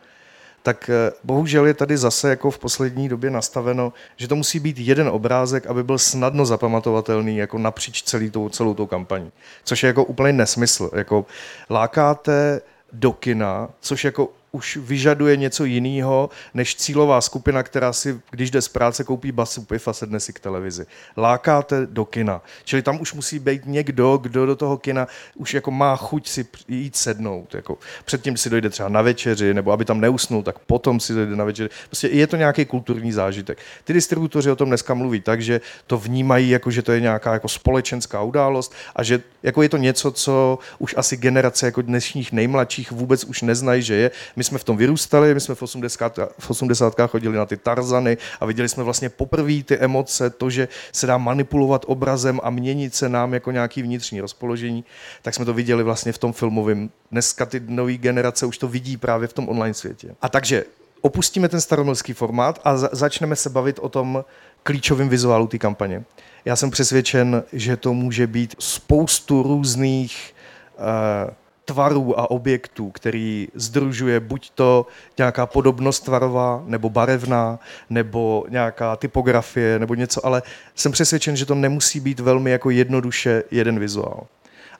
B: tak eh, bohužel je tady zase jako v poslední době nastaveno, že to musí být jeden obrázek, aby byl snadno zapamatovatelný jako napříč celý tou, celou tou kampaní. Což je jako úplně nesmysl. Jako lákáte do kina, což jako už vyžaduje něco jiného než cílová skupina, která si, když jde z práce, koupí basu piv a sedne si k televizi. Lákáte do kina. Čili tam už musí být někdo, kdo do toho kina už jako má chuť si jít sednout. Jako předtím si dojde třeba na večeři, nebo aby tam neusnul, tak potom si dojde na večeři. Prostě je to nějaký kulturní zážitek. Ty distributoři o tom dneska mluví tak, že to vnímají jako, že to je nějaká jako společenská událost a že jako je to něco, co už asi generace jako dnešních nejmladších vůbec už neznají, že je my jsme v tom vyrůstali, my jsme v 80. v 80. chodili na ty Tarzany a viděli jsme vlastně poprvé ty emoce, to, že se dá manipulovat obrazem a měnit se nám jako nějaký vnitřní rozpoložení, tak jsme to viděli vlastně v tom filmovém. Dneska ty nové generace už to vidí právě v tom online světě. A takže opustíme ten staromilský formát a za- začneme se bavit o tom klíčovém vizuálu té kampaně. Já jsem přesvědčen, že to může být spoustu různých uh, tvarů a objektů, který združuje buď to nějaká podobnost tvarová, nebo barevná, nebo nějaká typografie, nebo něco, ale jsem přesvědčen, že to nemusí být velmi jako jednoduše jeden vizuál.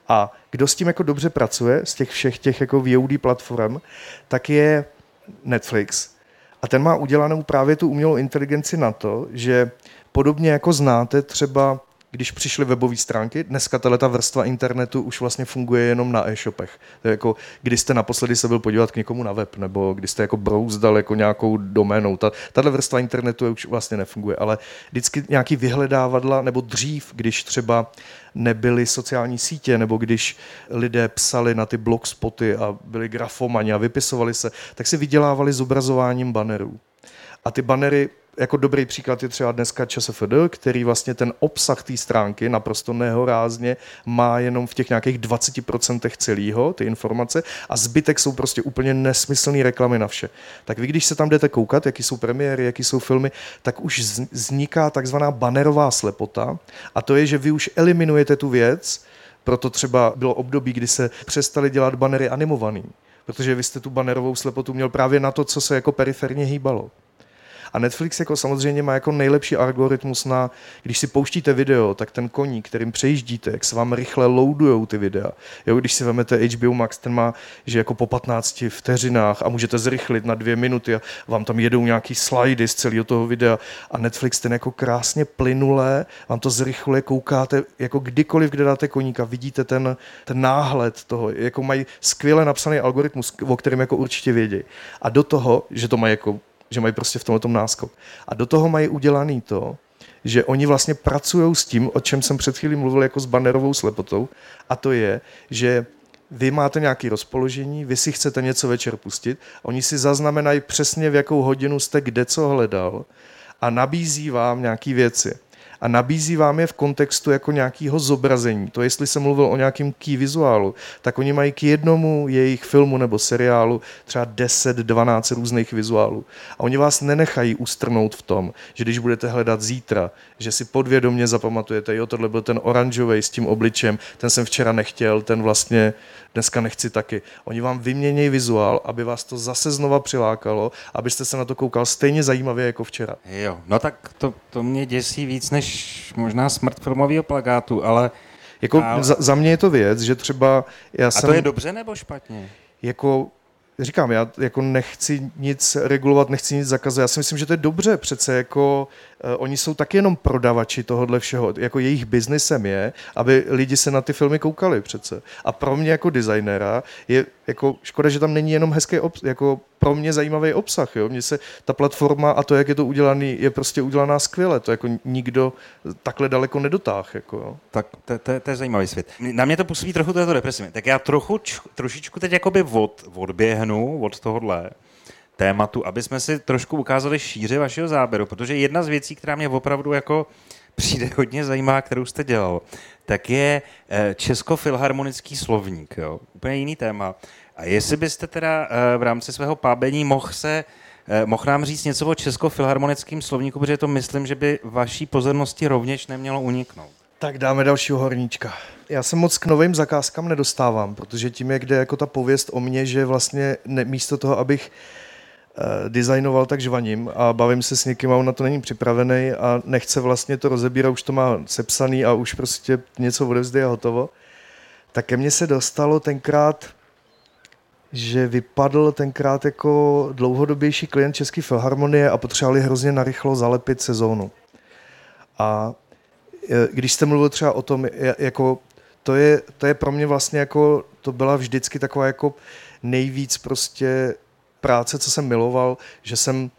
B: A kdo s tím jako dobře pracuje, z těch všech těch jako VOD platform, tak je Netflix. A ten má udělanou právě tu umělou inteligenci na to, že podobně jako znáte třeba když přišly webové stránky, dneska tato vrstva internetu už vlastně funguje jenom na e-shopech. To je jako, když jste naposledy se byl podívat k někomu na web, nebo když jste jako brouzdal jako nějakou doménou. Ta, tato vrstva internetu už vlastně nefunguje, ale vždycky nějaký vyhledávadla, nebo dřív, když třeba nebyly sociální sítě, nebo když lidé psali na ty blogspoty a byli grafomani a vypisovali se, tak si vydělávali zobrazováním bannerů. A ty banery jako dobrý příklad je třeba dneska ČSFD, který vlastně ten obsah té stránky naprosto nehorázně má jenom v těch nějakých 20% celého, ty informace, a zbytek jsou prostě úplně nesmyslné reklamy na vše. Tak vy, když se tam jdete koukat, jaký jsou premiéry, jaký jsou filmy, tak už vzniká takzvaná banerová slepota a to je, že vy už eliminujete tu věc, proto třeba bylo období, kdy se přestali dělat banery animovaný, protože vy jste tu banerovou slepotu měl právě na to, co se jako periferně hýbalo. A Netflix jako samozřejmě má jako nejlepší algoritmus na, když si pouštíte video, tak ten koní, kterým přejíždíte, jak se vám rychle loadujou ty videa. Jo, když si vezmete HBO Max, ten má, že jako po 15 vteřinách a můžete zrychlit na dvě minuty a vám tam jedou nějaký slidy z celého toho videa a Netflix ten jako krásně plynulé, vám to zrychluje, koukáte, jako kdykoliv, kde dáte koníka, vidíte ten, ten náhled toho, jako mají skvěle napsaný algoritmus, o kterém jako určitě vědí. A do toho, že to mají jako že mají prostě v tomhle tom náskok. A do toho mají udělaný to, že oni vlastně pracují s tím, o čem jsem před chvílí mluvil jako s bannerovou slepotou, a to je, že vy máte nějaké rozpoložení, vy si chcete něco večer pustit, oni si zaznamenají přesně, v jakou hodinu jste kde co hledal a nabízí vám nějaké věci a nabízí vám je v kontextu jako nějakého zobrazení. To jestli jsem mluvil o nějakém key vizuálu, tak oni mají k jednomu jejich filmu nebo seriálu třeba 10-12 různých vizuálů. A oni vás nenechají ustrnout v tom, že když budete hledat zítra, že si podvědomě zapamatujete, jo, tohle byl ten oranžový s tím obličem, ten jsem včera nechtěl, ten vlastně dneska nechci taky. Oni vám vyměnějí vizuál, aby vás to zase znova přilákalo, abyste se na to koukal stejně zajímavě jako včera.
A: Jo, no tak to, to mě děsí víc než možná smrt filmového plagátu, ale...
B: Jako ale... za, za mě je to věc, že třeba já
A: A
B: jsem...
A: to je dobře nebo špatně?
B: Jako říkám, já jako nechci nic regulovat, nechci nic zakazovat. Já si myslím, že to je dobře. Přece jako oni jsou taky jenom prodavači tohohle všeho. Jako jejich biznesem je, aby lidi se na ty filmy koukali přece. A pro mě jako designéra je jako škoda, že tam není jenom hezký obs- jako pro mě zajímavý obsah. Jo? Mně se ta platforma a to, jak je to udělaný, je prostě udělaná skvěle. To jako nikdo takhle daleko nedotáh. Jako, jo?
A: Tak to, to, to, je zajímavý svět. Na mě to působí trochu to depresivně. Tak já trochu, trošičku teď jakoby od, odběhnu od tohohle tématu, aby jsme si trošku ukázali šíře vašeho záběru, protože jedna z věcí, která mě opravdu jako přijde hodně zajímavá, kterou jste dělal, tak je Českofilharmonický slovník. Jo? Úplně jiný téma. A jestli byste teda v rámci svého pábení mohl se mohl nám říct něco o Českofilharmonickém slovníku, protože to myslím, že by vaší pozornosti rovněž nemělo uniknout.
B: Tak dáme dalšího horníčka. Já se moc k novým zakázkám nedostávám, protože tím, jak jde jako ta pověst o mně, že vlastně ne, místo toho, abych designoval tak žvaním a bavím se s někým a on na to není připravený a nechce vlastně to rozebírat, už to má sepsaný a už prostě něco odevzdy a hotovo. Tak ke mně se dostalo tenkrát, že vypadl tenkrát jako dlouhodobější klient České filharmonie a potřebovali hrozně narychlo zalepit sezónu. A e, když jste mluvil třeba o tom, jako to je, to je pro mě vlastně jako, to byla vždycky taková jako nejvíc prostě práce, co jsem miloval, že jsem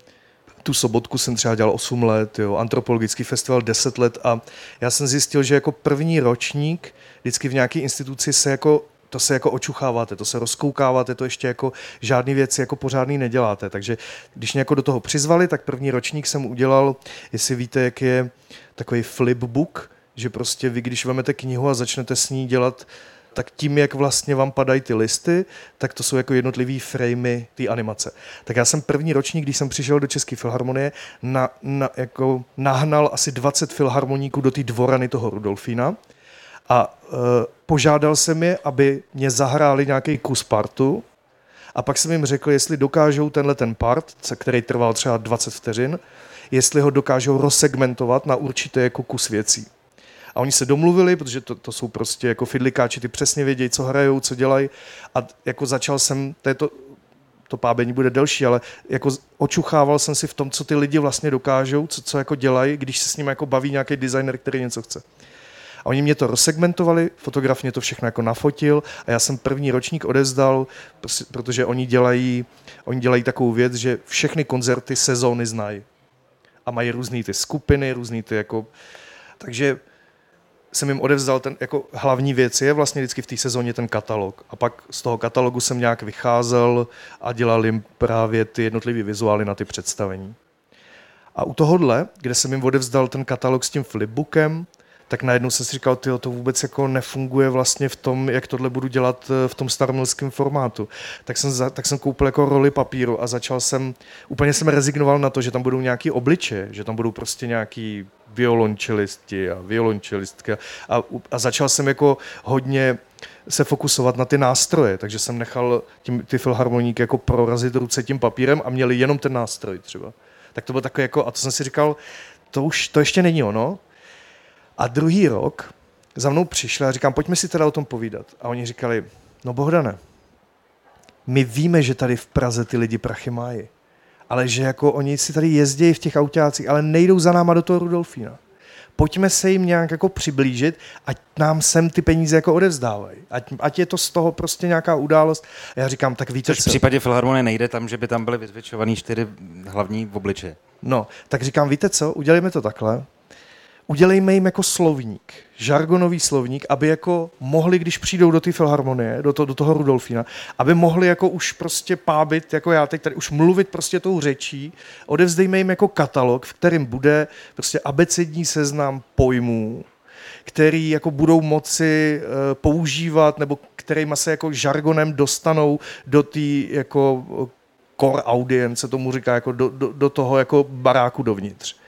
B: tu sobotku jsem třeba dělal 8 let, jo, antropologický festival 10 let a já jsem zjistil, že jako první ročník vždycky v nějaké instituci se jako to se jako očucháváte, to se rozkoukáváte, to ještě jako žádný věci jako pořádný neděláte. Takže když mě jako do toho přizvali, tak první ročník jsem udělal, jestli víte, jak je takový flipbook, že prostě vy, když vezmete knihu a začnete s ní dělat tak tím, jak vlastně vám padají ty listy, tak to jsou jako jednotlivý framey té animace. Tak já jsem první ročník, když jsem přišel do České filharmonie, na, na, jako nahnal asi 20 filharmoníků do té dvorany toho Rudolfína a e, požádal jsem je, aby mě zahráli nějaký kus partu a pak jsem jim řekl, jestli dokážou tenhle ten part, který trval třeba 20 vteřin, jestli ho dokážou rozsegmentovat na určité jako kus věcí. A oni se domluvili, protože to, to jsou prostě jako fidlikáči, ty přesně vědějí, co hrajou, co dělají. A jako začal jsem, to, je to, pábení bude delší, ale jako očuchával jsem si v tom, co ty lidi vlastně dokážou, co, co jako dělají, když se s nimi jako baví nějaký designer, který něco chce. A oni mě to rozsegmentovali, fotograf mě to všechno jako nafotil a já jsem první ročník odezdal, protože oni dělají, oni dělají takovou věc, že všechny koncerty sezóny znají. A mají různé ty skupiny, různé ty jako... Takže jsem jim odevzdal ten jako hlavní věc je vlastně vždycky v té sezóně ten katalog. A pak z toho katalogu jsem nějak vycházel a dělal jim právě ty jednotlivé vizuály na ty představení. A u tohohle, kde jsem jim odevzdal ten katalog s tím flipbookem, tak najednou jsem si říkal, tyjo, to vůbec jako nefunguje vlastně v tom, jak tohle budu dělat eh, v tom staromilském formátu. Tak jsem, za, tak jsem koupil jako roli papíru a začal jsem, úplně jsem rezignoval na to, že tam budou nějaký obliče, že tam budou prostě nějaký violončelisti a violončelistky a, a začal jsem jako hodně se fokusovat na ty nástroje, takže jsem nechal tím, ty filharmoníky jako prorazit ruce tím papírem a měli jenom ten nástroj třeba. Tak to bylo takové jako, a to jsem si říkal, to už, to ještě není ono, a druhý rok za mnou přišli a říkám, pojďme si teda o tom povídat. A oni říkali, no Bohdane, my víme, že tady v Praze ty lidi prachy mají, ale že jako oni si tady jezdí v těch autácích, ale nejdou za náma do toho Rudolfína. Pojďme se jim nějak jako přiblížit, ať nám sem ty peníze jako odevzdávají. Ať, ať je to z toho prostě nějaká událost. A já říkám, tak víte
A: Což v případě Filharmonie nejde tam, že by tam byly vyzvětšovaný čtyři hlavní obliče.
B: No, tak říkám, víte co, udělejme to takhle udělejme jim jako slovník, žargonový slovník, aby jako mohli, když přijdou do té filharmonie, do, to, do toho Rudolfína, aby mohli jako už prostě pábit, jako já teď tady, už mluvit prostě tou řečí, odevzdejme jim jako katalog, v kterém bude prostě abecední seznam pojmů, který jako budou moci uh, používat, nebo kterýma se jako žargonem dostanou do té jako core audience, tomu říká, jako do, do, do toho jako baráku dovnitř.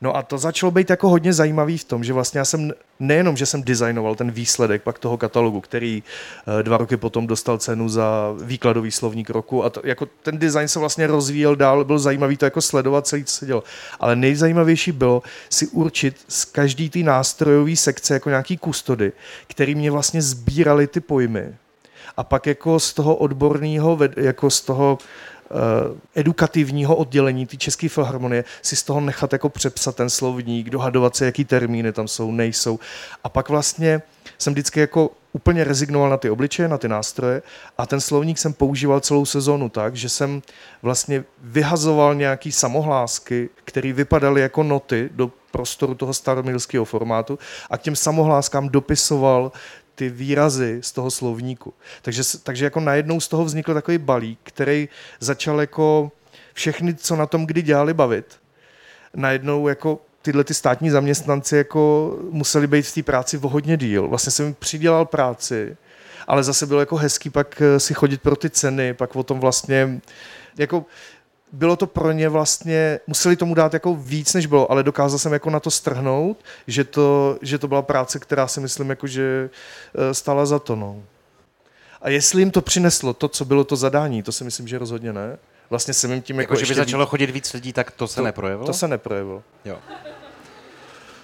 B: No a to začalo být jako hodně zajímavý v tom, že vlastně já jsem nejenom, že jsem designoval ten výsledek pak toho katalogu, který eh, dva roky potom dostal cenu za výkladový slovník roku a to, jako ten design se vlastně rozvíjel dál, byl zajímavý to jako sledovat celý, co se dělo. Ale nejzajímavější bylo si určit z každý té nástrojové sekce jako nějaký kustody, který mě vlastně sbírali ty pojmy. A pak jako z toho odborného, jako z toho edukativního oddělení té České filharmonie si z toho nechat jako přepsat ten slovník, dohadovat se, jaký termíny tam jsou, nejsou. A pak vlastně jsem vždycky jako úplně rezignoval na ty obličeje, na ty nástroje a ten slovník jsem používal celou sezónu tak, že jsem vlastně vyhazoval nějaký samohlásky, které vypadaly jako noty do prostoru toho staromilského formátu a k těm samohláskám dopisoval ty výrazy z toho slovníku. Takže, takže jako najednou z toho vznikl takový balík, který začal jako všechny, co na tom kdy dělali, bavit. Najednou jako tyhle ty státní zaměstnanci jako museli být v té práci o hodně díl. Vlastně jsem jim přidělal práci, ale zase bylo jako hezký pak eh, si chodit pro ty ceny, pak o tom vlastně jako bylo to pro ně vlastně, museli tomu dát jako víc, než bylo, ale dokázal jsem jako na to strhnout, že to, že to byla práce, která si myslím, jako, že eh, stala za to. No. A jestli jim to přineslo to, co bylo to zadání, to si myslím, že rozhodně ne, Vlastně jsem jim tím
A: jako, jako že by začalo víc... chodit víc lidí, tak to se
B: to,
A: neprojevilo?
B: To se neprojevilo.
A: Jo.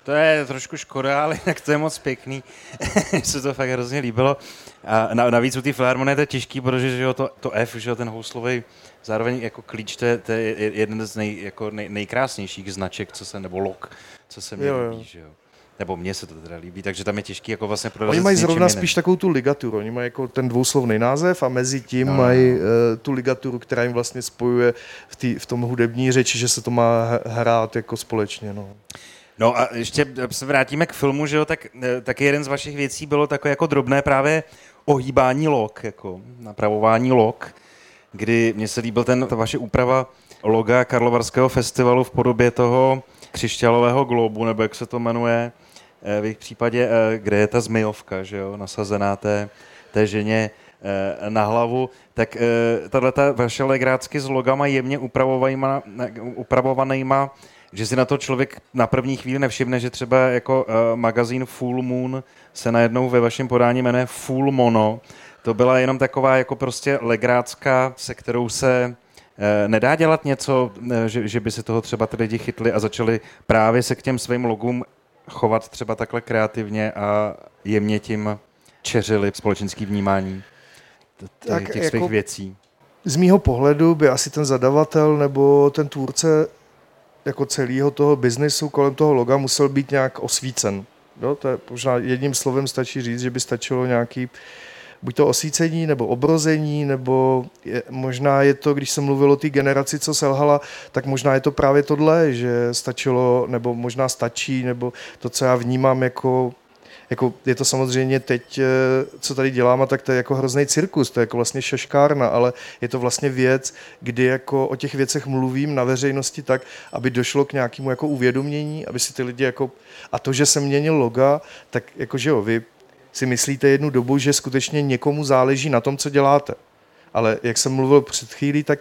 A: To je trošku škoda, ale jinak to je moc pěkný. Mně se to fakt hrozně líbilo. A navíc u té filharmonie to je těžký, protože že jo, to, to F, že jo, ten houslový zároveň jako klíč, to je, to je jeden z nej, jako nej, nejkrásnějších značek, co se, nebo lok, co se mi líbí, že jo. Nebo mně se to teda líbí, takže tam je těžký jako vlastně prodat.
B: Oni mají zrovna jiným. spíš takovou tu ligaturu, oni mají jako ten dvouslovný název a mezi tím no. mají uh, tu ligaturu, která jim vlastně spojuje v, tý, v tom hudební řeči, že se to má hrát jako společně. No.
A: No a ještě se vrátíme k filmu, že jo, tak eh, taky jeden z vašich věcí bylo takové jako drobné právě ohýbání log, jako napravování log, kdy mně se líbil ten, ta vaše úprava loga Karlovarského festivalu v podobě toho křišťálového globu, nebo jak se to jmenuje, eh, v jejich případě, eh, kde je ta zmyjovka, že jo, nasazená té, té ženě na hlavu, tak tahle vaše legrácky s logama jemně upravovanýma, upravovanýma že si na to člověk na první chvíli nevšimne, že třeba jako magazín Full Moon se najednou ve vašem podání jmenuje Full Mono. To byla jenom taková jako prostě legrácka, se kterou se uh, nedá dělat něco, uh, že, že by se toho třeba ty lidi chytli a začali právě se k těm svým logům chovat třeba takhle kreativně a jemně tím čeřili společenský vnímání těch, těch svých jako věcí.
B: Z mýho pohledu by asi ten zadavatel nebo ten tvůrce jako celého toho biznesu kolem toho loga musel být nějak osvícen. Jo? To je možná jedním slovem stačí říct, že by stačilo nějaký buď to osvícení, nebo obrození, nebo je, možná je to, když jsem mluvil o té generaci, co selhala, tak možná je to právě tohle, že stačilo, nebo možná stačí, nebo to, co já vnímám jako jako je to samozřejmě teď, eh, co tady děláme, tak to je jako hrozný cirkus, to je jako vlastně šaškárna, ale je to vlastně věc, kdy jako o těch věcech mluvím na veřejnosti tak, aby došlo k nějakému jako uvědomění, aby si ty lidi jako, a to, že se měnil loga, tak jako že jo, vy si myslíte jednu dobu, že skutečně někomu záleží na tom, co děláte. Ale jak jsem mluvil před chvílí, tak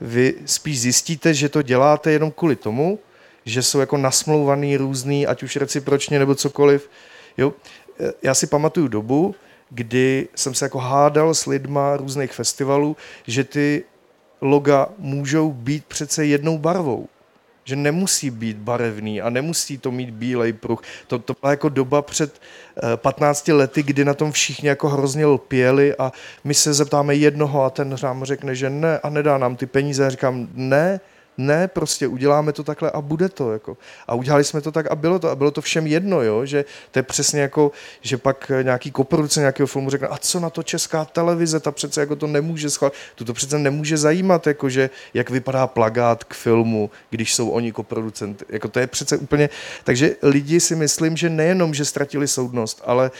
B: vy spíš zjistíte, že to děláte jenom kvůli tomu, že jsou jako nasmlouvaný různý, ať už recipročně nebo cokoliv, Jo? Já si pamatuju dobu, kdy jsem se jako hádal s lidma různých festivalů, že ty loga můžou být přece jednou barvou. Že nemusí být barevný a nemusí to mít bílej pruh. To, to byla jako doba před 15 e, lety, kdy na tom všichni jako hrozně lpěli a my se zeptáme jednoho a ten nám řekne, že ne a nedá nám ty peníze. A říkám, ne, ne, prostě uděláme to takhle a bude to. Jako. A udělali jsme to tak a bylo to. A bylo to všem jedno, jo? že to je přesně jako, že pak nějaký koproduce nějakého filmu řekne, a co na to česká televize, ta přece jako to nemůže schválit. Tu to přece nemůže zajímat, jako že, jak vypadá plagát k filmu, když jsou oni koproducenty. Jako to je přece úplně... Takže lidi si myslím, že nejenom, že ztratili soudnost, ale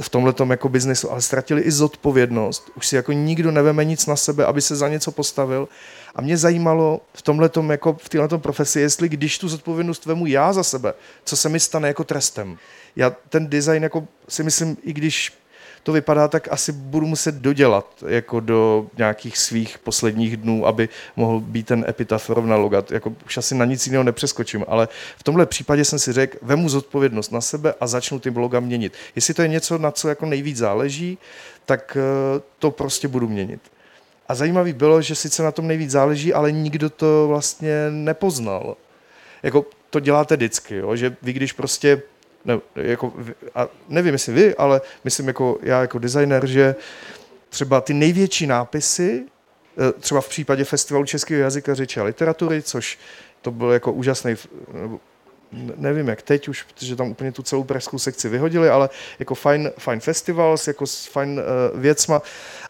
B: v tomhle jako biznesu, ale ztratili i zodpovědnost. Už si jako nikdo neveme nic na sebe, aby se za něco postavil a mě zajímalo v tomhle jako v této profesi, jestli když tu zodpovědnost vemu já za sebe, co se mi stane jako trestem. Já ten design jako si myslím, i když to vypadá, tak asi budu muset dodělat jako do nějakých svých posledních dnů, aby mohl být ten epitaf rovna logat. Jako už asi na nic jiného nepřeskočím, ale v tomhle případě jsem si řekl, vemu zodpovědnost na sebe a začnu ty bloga měnit. Jestli to je něco, na co jako nejvíc záleží, tak eh, to prostě budu měnit. A zajímavý bylo, že sice na tom nejvíc záleží, ale nikdo to vlastně nepoznal. Jako to děláte vždycky, jo? že vy když prostě, ne, jako, a nevím jestli vy, ale myslím jako já jako designer, že třeba ty největší nápisy, e, třeba v případě Festivalu českého jazyka, řeči a literatury, což to byl jako úžasný, nevím jak teď už, protože tam úplně tu celou pražskou sekci vyhodili, ale jako fajn, fajn festivals, jako s fajn uh, věcma.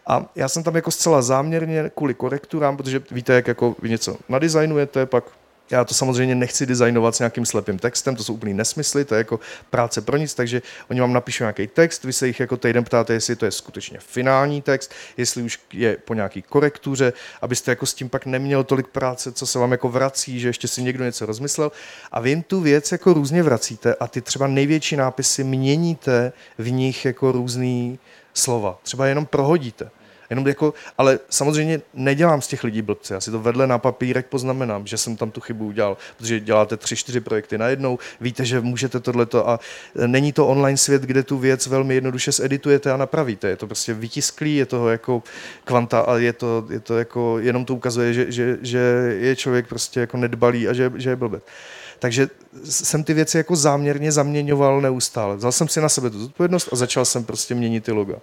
B: A já jsem tam jako zcela záměrně kvůli korekturám, protože víte, jak jako vy něco nadizajnujete, pak já to samozřejmě nechci designovat s nějakým slepým textem, to jsou úplný nesmysly, to je jako práce pro nic, takže oni vám napíšou nějaký text, vy se jich jako týden ptáte, jestli to je skutečně finální text, jestli už je po nějaký korektuře, abyste jako s tím pak neměl tolik práce, co se vám jako vrací, že ještě si někdo něco rozmyslel. A vy jim tu věc jako různě vracíte a ty třeba největší nápisy měníte v nich jako různý slova. Třeba jenom prohodíte Jenom jako, ale samozřejmě nedělám z těch lidí blbce. Já si to vedle na papírek poznamenám, že jsem tam tu chybu udělal, protože děláte tři, čtyři projekty najednou, víte, že můžete tohleto a není to online svět, kde tu věc velmi jednoduše zeditujete a napravíte. Je to prostě vytisklý, je toho jako kvanta a je to, je to jako, jenom to ukazuje, že, že, že je člověk prostě jako nedbalý a že, že je blbec. Takže jsem ty věci jako záměrně zaměňoval neustále. Vzal jsem si na sebe tu zodpovědnost a začal jsem prostě měnit ty loga.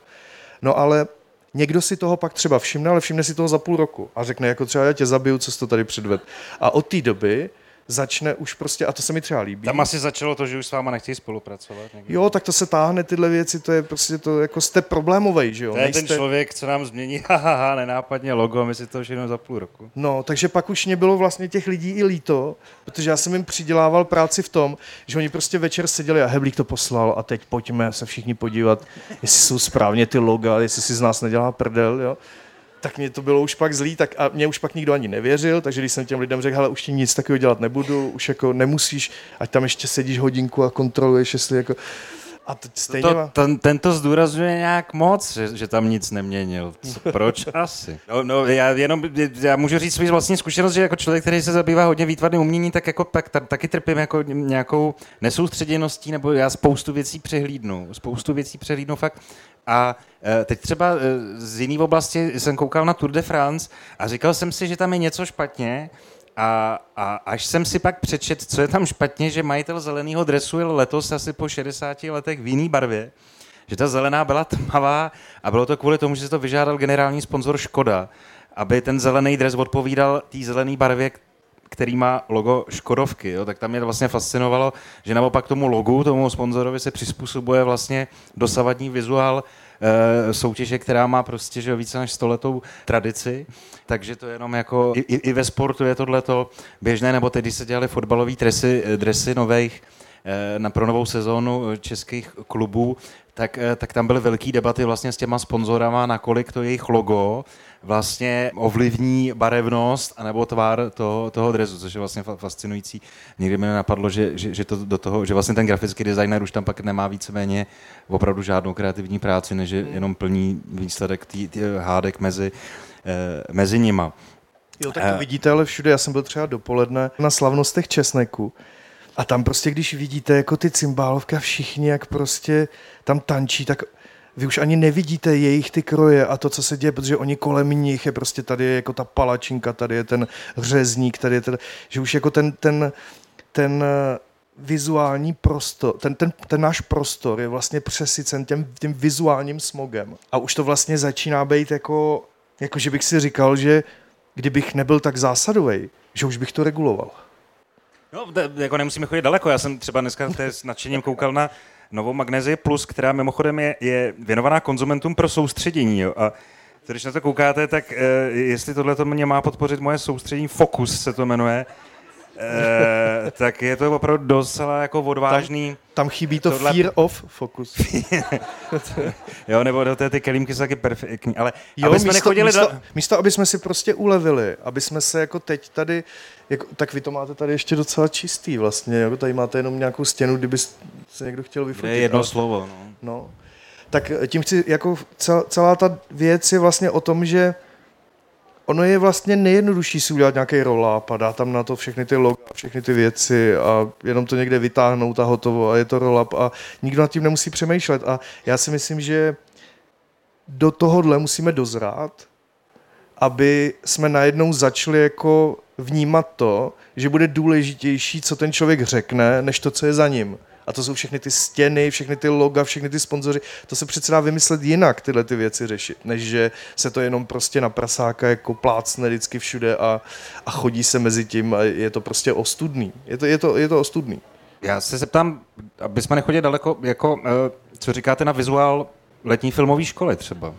B: No ale někdo si toho pak třeba všimne, ale všimne si toho za půl roku a řekne jako třeba já tě zabiju, co jsi to tady předved. A od té doby začne už prostě, a to se mi třeba líbí.
A: Tam asi začalo to, že už s váma nechtějí spolupracovat.
B: Někdy. Jo, tak to se táhne tyhle věci, to je prostě to, jako jste problémový, že jo.
A: To je Nejste... ten člověk, co nám změní, haha, nenápadně logo, my si to už jenom za půl roku.
B: No, takže pak už mě bylo vlastně těch lidí i líto, protože já jsem jim přidělával práci v tom, že oni prostě večer seděli a Heblík to poslal a teď pojďme se všichni podívat, jestli jsou správně ty loga, jestli si z nás nedělá prdel, jo tak mě to bylo už pak zlý, tak a mě už pak nikdo ani nevěřil, takže když jsem těm lidem řekl, hele, už ti nic takového dělat nebudu, už jako nemusíš, ať tam ještě sedíš hodinku a kontroluješ, jestli jako...
A: A teď stejně... To, ten, ten to zdůrazňuje nějak moc, že, že tam nic neměnil. Co, proč asi? No, no, já jenom, já můžu říct svůj vlastní zkušenost, že jako člověk, který se zabývá hodně výtvarným uměním, tak jako tak, taky trpím jako nějakou nesoustředěností, nebo já spoustu věcí přehlídnu. Spoustu věcí přehlídnu fakt a e, teď třeba e, z jiné oblasti jsem koukal na Tour de France a říkal jsem si, že tam je něco špatně a, a až jsem si pak přečet, co je tam špatně, že majitel zeleného dresu je letos asi po 60 letech v jiný barvě, že ta zelená byla tmavá a bylo to kvůli tomu, že se to vyžádal generální sponzor Škoda, aby ten zelený dres odpovídal té zelené barvě, který má logo Škodovky, jo, tak tam mě vlastně fascinovalo, že naopak tomu logu, tomu sponzorovi se přizpůsobuje vlastně dosavadní vizuál soutěže, která má prostě že více než stoletou tradici, takže to je jenom jako, i, i ve sportu je tohleto běžné, nebo teď, když se dělali fotbalové dresy, dresy nových, eh, na pro novou sezónu českých klubů, tak, eh, tak tam byly velké debaty vlastně s těma sponzorama, nakolik to jejich logo vlastně ovlivní barevnost anebo tvár toho, toho dresu, což je vlastně fascinující. Někdy mi napadlo, že, že, že, to do toho, že vlastně ten grafický designer už tam pak nemá víceméně opravdu žádnou kreativní práci, než je jenom plní výsledek tý, tý hádek mezi, eh, mezi nima.
B: Jo, tak to uh, vidíte, ale všude. Já jsem byl třeba dopoledne na slavnostech Česneku a tam prostě, když vidíte jako ty cymbálovka všichni, jak prostě tam tančí, tak vy už ani nevidíte jejich ty kroje a to, co se děje, protože oni kolem nich je prostě tady je jako ta palačinka, tady je ten řezník, tady je ten, že už jako ten, ten, ten eh, vizuální prostor, ten, ten, ten náš prostor je vlastně přesycen tím, tím vizuálním smogem. A už to vlastně začíná být jako, jako že bych si říkal, že kdybych nebyl tak zásadový, že už bych to reguloval.
A: No, jako nemusíme chodit daleko. Já jsem třeba dneska s nadšením koukal na novou Magnézie Plus, která mimochodem je, je věnovaná konzumentům pro soustředění. Jo. A když na to koukáte, tak e, jestli tohle to mě má podpořit moje soustředění, Focus se to jmenuje, e, tak je to opravdu docela jako odvážný.
B: Tam, tam chybí to tohle... fear of focus.
A: jo, nebo do té ty kelímky jsou taky perfektní, ale
B: jo, aby jsme místo, nechodili místo, do... místo, aby jsme si prostě ulevili, aby jsme se jako teď tady, jako, tak vy to máte tady ještě docela čistý vlastně, jako tady máte jenom nějakou stěnu, kdyby se někdo chtěl vyfotit.
A: Je jedno ale, slovo, no.
B: no. Tak tím chci, jako celá ta věc je vlastně o tom, že ono je vlastně nejjednodušší si udělat nějaký roll-up a dát tam na to všechny ty loga, všechny ty věci a jenom to někde vytáhnout a hotovo a je to roll-up a nikdo nad tím nemusí přemýšlet. A já si myslím, že do tohohle musíme dozrát, aby jsme najednou začali jako vnímat to, že bude důležitější, co ten člověk řekne, než to, co je za ním a to jsou všechny ty stěny, všechny ty loga, všechny ty sponzoři. To se přece dá vymyslet jinak, tyhle ty věci řešit, než že se to jenom prostě na prasáka jako plácne vždycky všude a, a chodí se mezi tím a je to prostě ostudný. Je to, je to, je to ostudný.
A: Já se zeptám, aby jsme nechodili daleko, jako, eh, co říkáte na vizuál letní filmové školy třeba?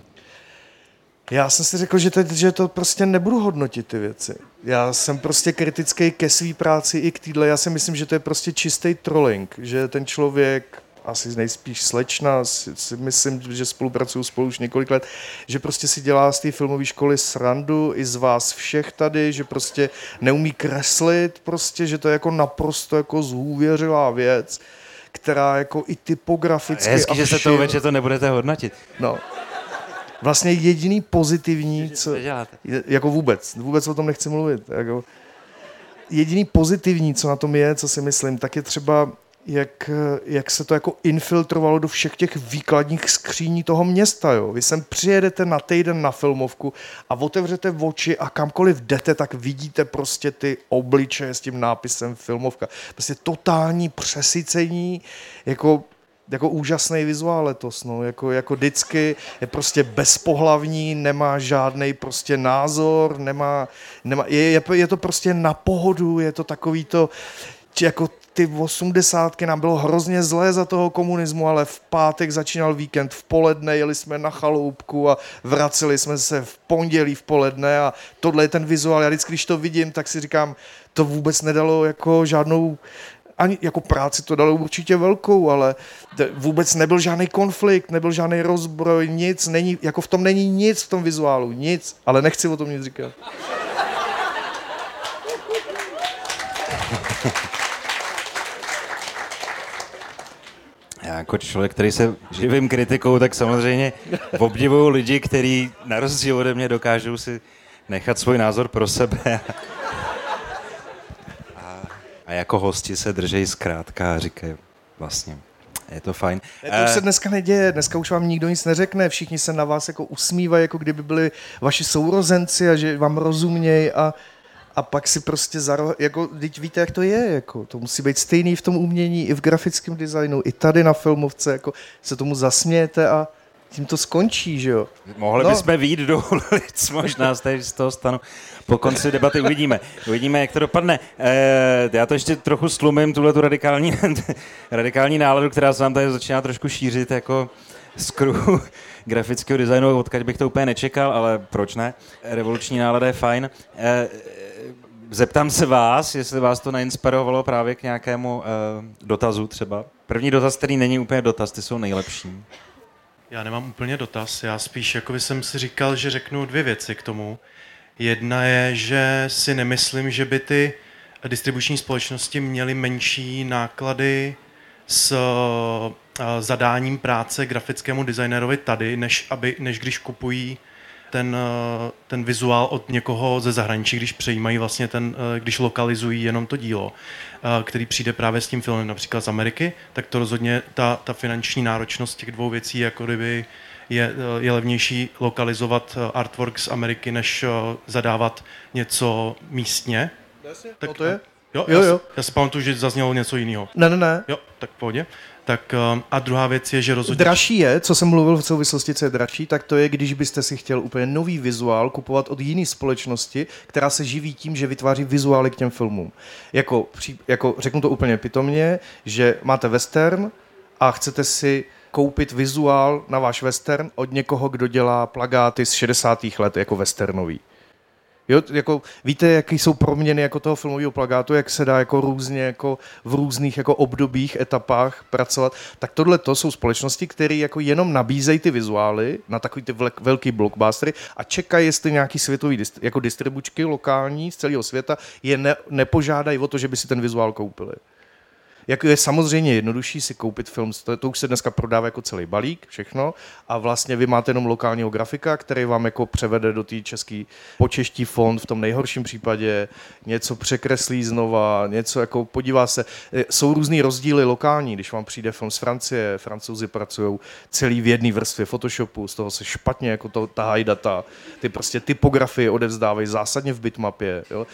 B: Já jsem si řekl, že, teď, že to prostě nebudu hodnotit ty věci. Já jsem prostě kritický ke své práci i k týdle. Já si myslím, že to je prostě čistý trolling, že ten člověk asi nejspíš slečna, si, si myslím, že spolupracuju spolu už několik let, že prostě si dělá z té filmové školy srandu i z vás všech tady, že prostě neumí kreslit, prostě, že to je jako naprosto jako zhůvěřilá věc, která jako i typograficky...
A: Hezky, že se to že to nebudete hodnotit.
B: No, vlastně jediný pozitivní, co, jako vůbec, vůbec o tom nechci mluvit, jako, jediný pozitivní, co na tom je, co si myslím, tak je třeba jak, jak se to jako infiltrovalo do všech těch výkladních skříní toho města. Jo. Vy sem přijedete na týden na filmovku a otevřete oči a kamkoliv jdete, tak vidíte prostě ty obličeje s tím nápisem filmovka. Prostě totální přesycení, jako jako úžasný vizuál letos, no, jako, jako vždycky je prostě bezpohlavní, nemá žádný prostě názor, nemá, nemá je, je, je, to prostě na pohodu, je to takový to, jako ty osmdesátky nám bylo hrozně zlé za toho komunismu, ale v pátek začínal víkend, v poledne jeli jsme na chaloupku a vraceli jsme se v pondělí v poledne a tohle je ten vizuál. Já vždycky, když to vidím, tak si říkám, to vůbec nedalo jako žádnou ani jako práci to dalo určitě velkou, ale vůbec nebyl žádný konflikt, nebyl žádný rozbroj, nic, není, jako v tom není nic v tom vizuálu, nic, ale nechci o tom nic říkat.
A: Já jako člověk, který se živím kritikou, tak samozřejmě obdivuju lidi, kteří na rozdíl ode mě dokážou si nechat svůj názor pro sebe. A, jako hosti se držejí zkrátka a říkají vlastně, je to fajn.
B: To už se dneska neděje, dneska už vám nikdo nic neřekne, všichni se na vás jako usmívají, jako kdyby byli vaši sourozenci a že vám rozumějí a a pak si prostě zaro... jako, teď víte, jak to je, jako, to musí být stejný v tom umění, i v grafickém designu, i tady na filmovce, jako, se tomu zasmějete a tím to skončí, že jo?
A: Mohli no. bychom výjít do ulic, možná z, z toho stanu. Po konci debaty uvidíme. Uvidíme, jak to dopadne. E, já to ještě trochu slumím, tuhle tu radikální, radikální náladu, která se nám tady začíná trošku šířit, jako z kruhu grafického designu, odkud bych to úplně nečekal, ale proč ne? Revoluční nálada je fajn. E, zeptám se vás, jestli vás to neinspirovalo právě k nějakému uh, dotazu třeba. První dotaz, který není úplně dotaz, ty jsou nejlepší.
C: Já nemám úplně dotaz, já spíš jako jsem si říkal, že řeknu dvě věci k tomu. Jedna je, že si nemyslím, že by ty distribuční společnosti měly menší náklady s uh, zadáním práce grafickému designerovi tady, než, aby, než když kupují ten, eh, ten vizuál od někoho ze zahraničí, když přejímají vlastně ten, eh, když lokalizují jenom to dílo, eh, který přijde právě s tím filmem například z Ameriky, tak to rozhodně ta, ta finanční náročnost těch dvou věcí jako kdyby je, je levnější lokalizovat artwork z Ameriky, než zadávat něco místně.
B: tak, to je?
C: Jo, jo, jo. Já, já si pamatuju, že zaznělo něco jiného.
B: Ne, ne, ne.
C: Jo, tak v pohodě. Tak um, a druhá věc je, že rozhodně...
B: Dražší je, co jsem mluvil v souvislosti, co je dražší, tak to je, když byste si chtěl úplně nový vizuál kupovat od jiné společnosti, která se živí tím, že vytváří vizuály k těm filmům. Jako, jako řeknu to úplně pitomně, že máte western a chcete si koupit vizuál na váš western od někoho, kdo dělá plagáty z 60. let jako westernový. Jo, jako, víte, jaký jsou proměny jako toho filmového plagátu, jak se dá jako různě jako v různých jako obdobích, etapách pracovat, tak tohle to jsou společnosti, které jako jenom nabízejí ty vizuály na takový ty velký blockbustery a čekají, jestli nějaký světový dist, jako distribučky lokální z celého světa je ne, nepožádají o to, že by si ten vizuál koupili. Jak je samozřejmě jednodušší si koupit film, to, to už se dneska prodává jako celý balík, všechno, a vlastně vy máte jenom lokálního grafika, který vám jako převede do té český počeští fond v tom nejhorším případě, něco překreslí znova, něco jako podívá se. E, jsou různý rozdíly lokální, když vám přijde film z Francie, francouzi pracují celý v jedné vrstvě Photoshopu, z toho se špatně jako to tahají data, ty prostě typografie odevzdávají zásadně v bitmapě. Jo.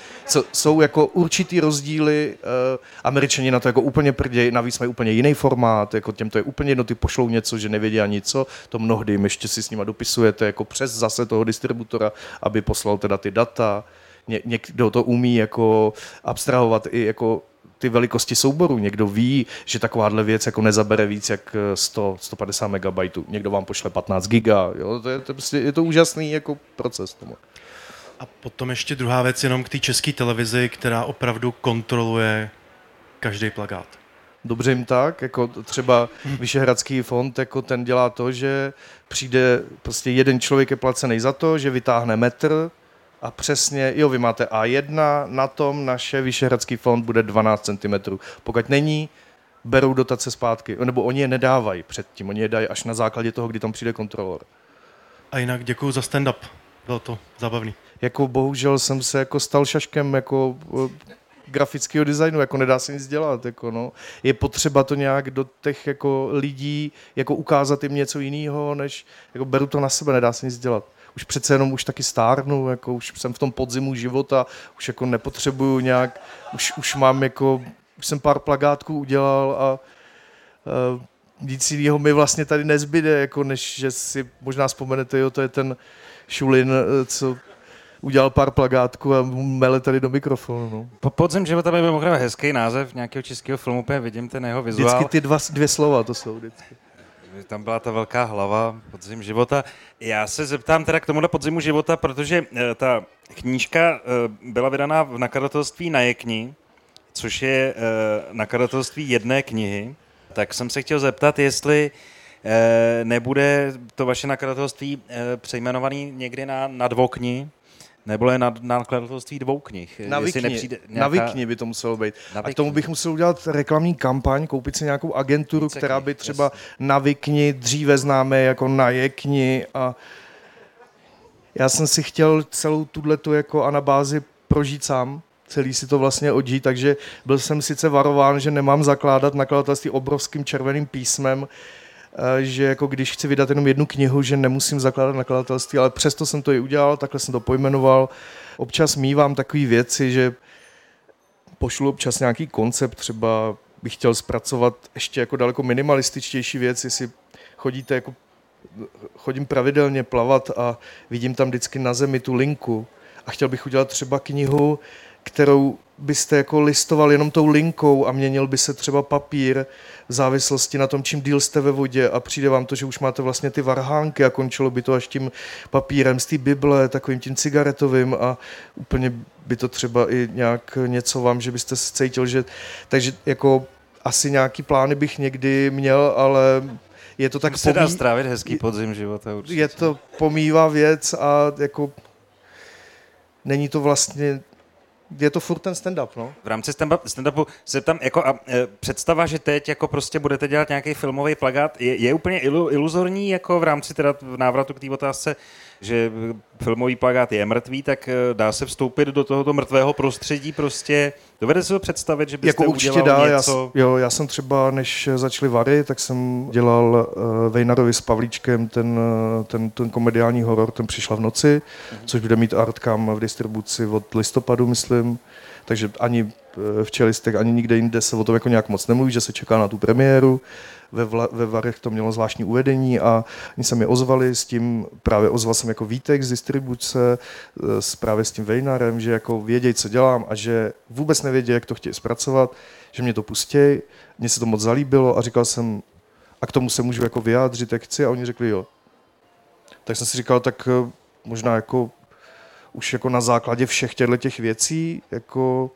B: Jsou jako určitý rozdíly, uh, američani na to jako úplně úplně prděj, navíc mají úplně jiný formát, jako těm to je úplně jedno, ty pošlou něco, že nevědí ani co, to mnohdy jim ještě si s nima dopisujete jako přes zase toho distributora, aby poslal teda ty data. Ně, někdo to umí jako abstrahovat i jako ty velikosti souboru. Někdo ví, že takováhle věc jako nezabere víc jak 100, 150 megabajtů. Někdo vám pošle 15 giga. Jo? To je, to prostě, je to úžasný jako proces tomu.
C: A potom ještě druhá věc jenom k té české televizi, která opravdu kontroluje každý plagát.
B: Dobře jim tak, jako třeba Vyšehradský fond, jako ten dělá to, že přijde prostě jeden člověk je placený za to, že vytáhne metr a přesně, jo, vy máte A1, na tom naše Vyšehradský fond bude 12 cm. Pokud není, berou dotace zpátky, nebo oni je nedávají předtím, oni je dají až na základě toho, kdy tam přijde kontrolor.
C: A jinak děkuji za stand-up. Bylo to zábavný.
B: Jako bohužel jsem se jako stal šaškem jako eh, grafického designu, jako nedá se nic dělat, jako no. Je potřeba to nějak do těch jako lidí jako ukázat jim něco jiného, než jako beru to na sebe, nedá se nic dělat. Už přece jenom už taky stárnu, jako už jsem v tom podzimu života, už jako nepotřebuju nějak, už, už mám jako, už jsem pár plagátků udělal a uh, nic jiného mi vlastně tady nezbyde, jako než že si možná vzpomenete, jo, to je ten Šulin, eh, co udělal pár plagátků a mele tady do mikrofonu. No.
A: Po podzem života by byl hezký název nějakého českého filmu, úplně vidím ten jeho vizuál.
B: Vždycky ty dva, dvě slova to jsou vždycky.
A: Tam byla ta velká hlava podzim života. Já se zeptám teda k tomuhle podzimu života, protože uh, ta knížka uh, byla vydaná v nakladatelství na Jekni, což je uh, nakladatelství jedné knihy. Tak jsem se chtěl zeptat, jestli nebude to vaše nakladatelství přejmenovaný někdy na, na dvokni, nebo je na, na nakladatelství dvou knih.
B: Na Vikni, nějaká... na Vikni by to muselo být. Na a k tomu bych musel udělat reklamní kampaň, koupit si nějakou agenturu, Více která by třeba jasný. na Vikni dříve známe jako na Jekni a já jsem si chtěl celou tuto jako anabázi prožít sám, celý si to vlastně odžít, takže byl jsem sice varován, že nemám zakládat nakladatelství obrovským červeným písmem, že jako když chci vydat jenom jednu knihu, že nemusím zakládat nakladatelství, ale přesto jsem to i udělal, takhle jsem to pojmenoval. Občas mývám takové věci, že pošlu občas nějaký koncept, třeba bych chtěl zpracovat ještě jako daleko minimalističtější věc, jestli chodíte jako chodím pravidelně plavat a vidím tam vždycky na zemi tu linku a chtěl bych udělat třeba knihu, kterou byste jako listoval jenom tou linkou a měnil by se třeba papír v závislosti na tom, čím díl jste ve vodě a přijde vám to, že už máte vlastně ty varhánky a končilo by to až tím papírem z té Bible, takovým tím cigaretovým a úplně by to třeba i nějak něco vám, že byste se cítil, že... Takže jako asi nějaký plány bych někdy měl, ale je to tak...
A: Se pomí... dá strávit hezký podzim života určitě.
B: Je to pomývá věc a jako není to vlastně je to furt ten stand-up, no.
A: V rámci stand-upu se tam jako a, e, představa, že teď jako prostě budete dělat nějaký filmový plagát, je, je úplně ilu, iluzorní jako v rámci teda v návratu k té otázce, že filmový plagát je mrtvý, tak e, dá se vstoupit do tohoto mrtvého prostředí prostě. Dovede se to představit, že byste
B: jako určitě dá, něco... Já, jo, já jsem třeba, než začali Vary, tak jsem dělal uh, Vejnarovi s Pavlíčkem ten, ten, ten komediální horor, ten přišla v noci, mm-hmm. což bude mít Artkam v distribuci od listopadu, myslím. Takže ani v Čelistech, ani nikde jinde se o tom jako nějak moc nemluví, že se čeká na tu premiéru. Ve, vla, ve Varech to mělo zvláštní uvedení a oni se mi ozvali s tím, právě ozval jsem jako Vítek z distribuce, eh, s, právě s tím Vejnarem, že jako vědějí, co dělám a že vůbec nevědí, jak to chtějí zpracovat, že mě to pustí, mně se to moc zalíbilo a říkal jsem, a k tomu se můžu jako vyjádřit, jak chci. A oni řekli jo. Tak jsem si říkal, tak eh, možná jako už jako na základě všech těchto těch věcí, jako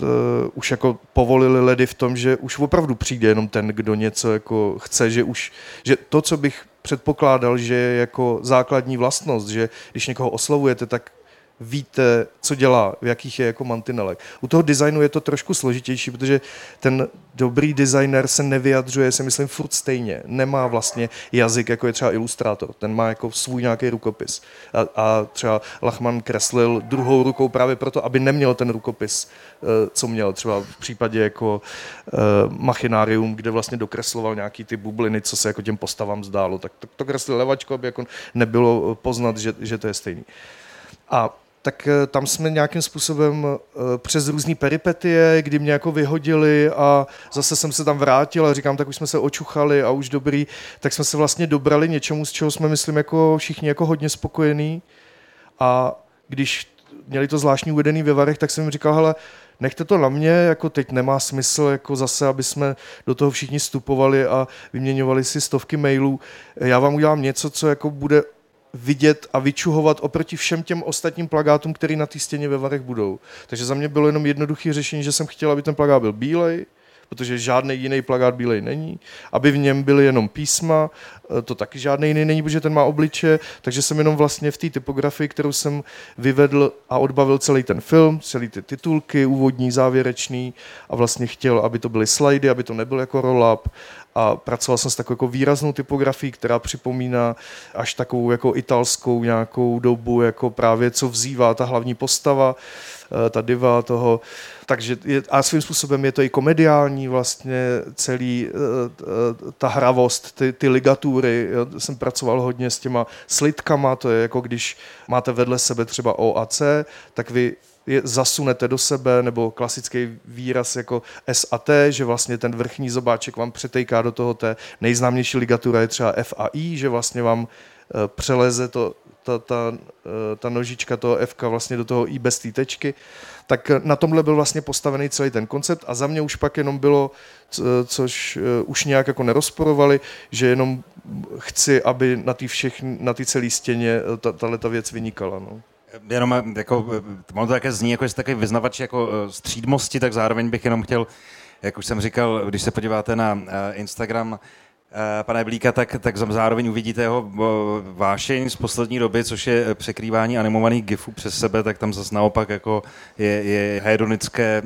B: uh, už jako povolili ledy v tom, že už opravdu přijde jenom ten, kdo něco jako chce, že už, že to, co bych předpokládal, že je jako základní vlastnost, že když někoho oslovujete, tak víte, co dělá, v jakých je jako mantinelek. U toho designu je to trošku složitější, protože ten dobrý designer se nevyjadřuje, si myslím, furt stejně. Nemá vlastně jazyk, jako je třeba ilustrátor. Ten má jako svůj nějaký rukopis. A, a třeba Lachman kreslil druhou rukou právě proto, aby neměl ten rukopis, eh, co měl třeba v případě jako uh, Machinárium, kde vlastně dokresloval nějaký ty bubliny, co se jako těm postavám zdálo. Tak to, to kreslil levačko, aby jako nebylo poznat, že, že to je stejný. A tak eh, tam jsme nějakým způsobem eh, přes různé peripetie, kdy mě jako vyhodili a zase jsem se tam vrátil a říkám, tak už jsme se očuchali a už dobrý, tak jsme se vlastně dobrali něčemu, z čeho jsme, myslím, jako všichni jako hodně spokojení a když měli to zvláštní uvedený ve Varech, tak jsem jim říkal, hele, nechte to na mě, jako teď nemá smysl jako zase, aby jsme do toho všichni vstupovali a vyměňovali si stovky mailů. Já vám udělám něco, co jako bude vidět a vyčuhovat oproti všem těm ostatním plagátům, které na té stěně ve Varech budou. Takže za mě bylo jenom jednoduché řešení, že jsem chtěl, aby ten plagát byl bílej, protože žádný jiný plagát bílej není, aby v něm byly jenom písma eh, to taky žádný jiný není, protože ten má obliče, takže jsem jenom vlastně v té typografii, kterou jsem vyvedl a odbavil celý ten film, celý ty titulky, úvodní, závěrečný a vlastně chtěl, aby to byly slajdy, aby to nebyl jako roll-up. A pracoval jsem s takovou jako výraznou typografií, která připomíná až takovou jako italskou nějakou dobu, jako právě co vzývá ta hlavní postava, ta diva toho. Takže je, a svým způsobem je to i komediální vlastně celý, eh, eh, ta hravost, ty, ty ligatury. Já jsem pracoval hodně s těma slidkama, to je jako když máte vedle sebe třeba O a C, tak vy je zasunete do sebe, nebo klasický výraz jako S a T, že vlastně ten vrchní zobáček vám přetejká do toho té nejznámější ligatura je třeba F a I, že vlastně vám eh, přeleze to, ta, ta, eh, ta nožička toho F vlastně do toho I bez té tečky, tak na tomhle byl vlastně postavený celý ten koncept a za mě už pak jenom bylo, což eh, už nějak jako nerozporovali, že jenom chci, aby na té na celé stěně tahle ta věc vynikala. No
A: jenom eh, jako, eh, to také zní jako, že takový vyznavač jako eh, střídmosti, tak zároveň bych jenom chtěl, jak už jsem říkal, když se podíváte na Instagram pana Blíka, tak, tak zároveň uvidíte jeho vášeň z poslední doby, což je překrývání animovaných gifů přes sebe, tak tam zase naopak jako je, je hedonické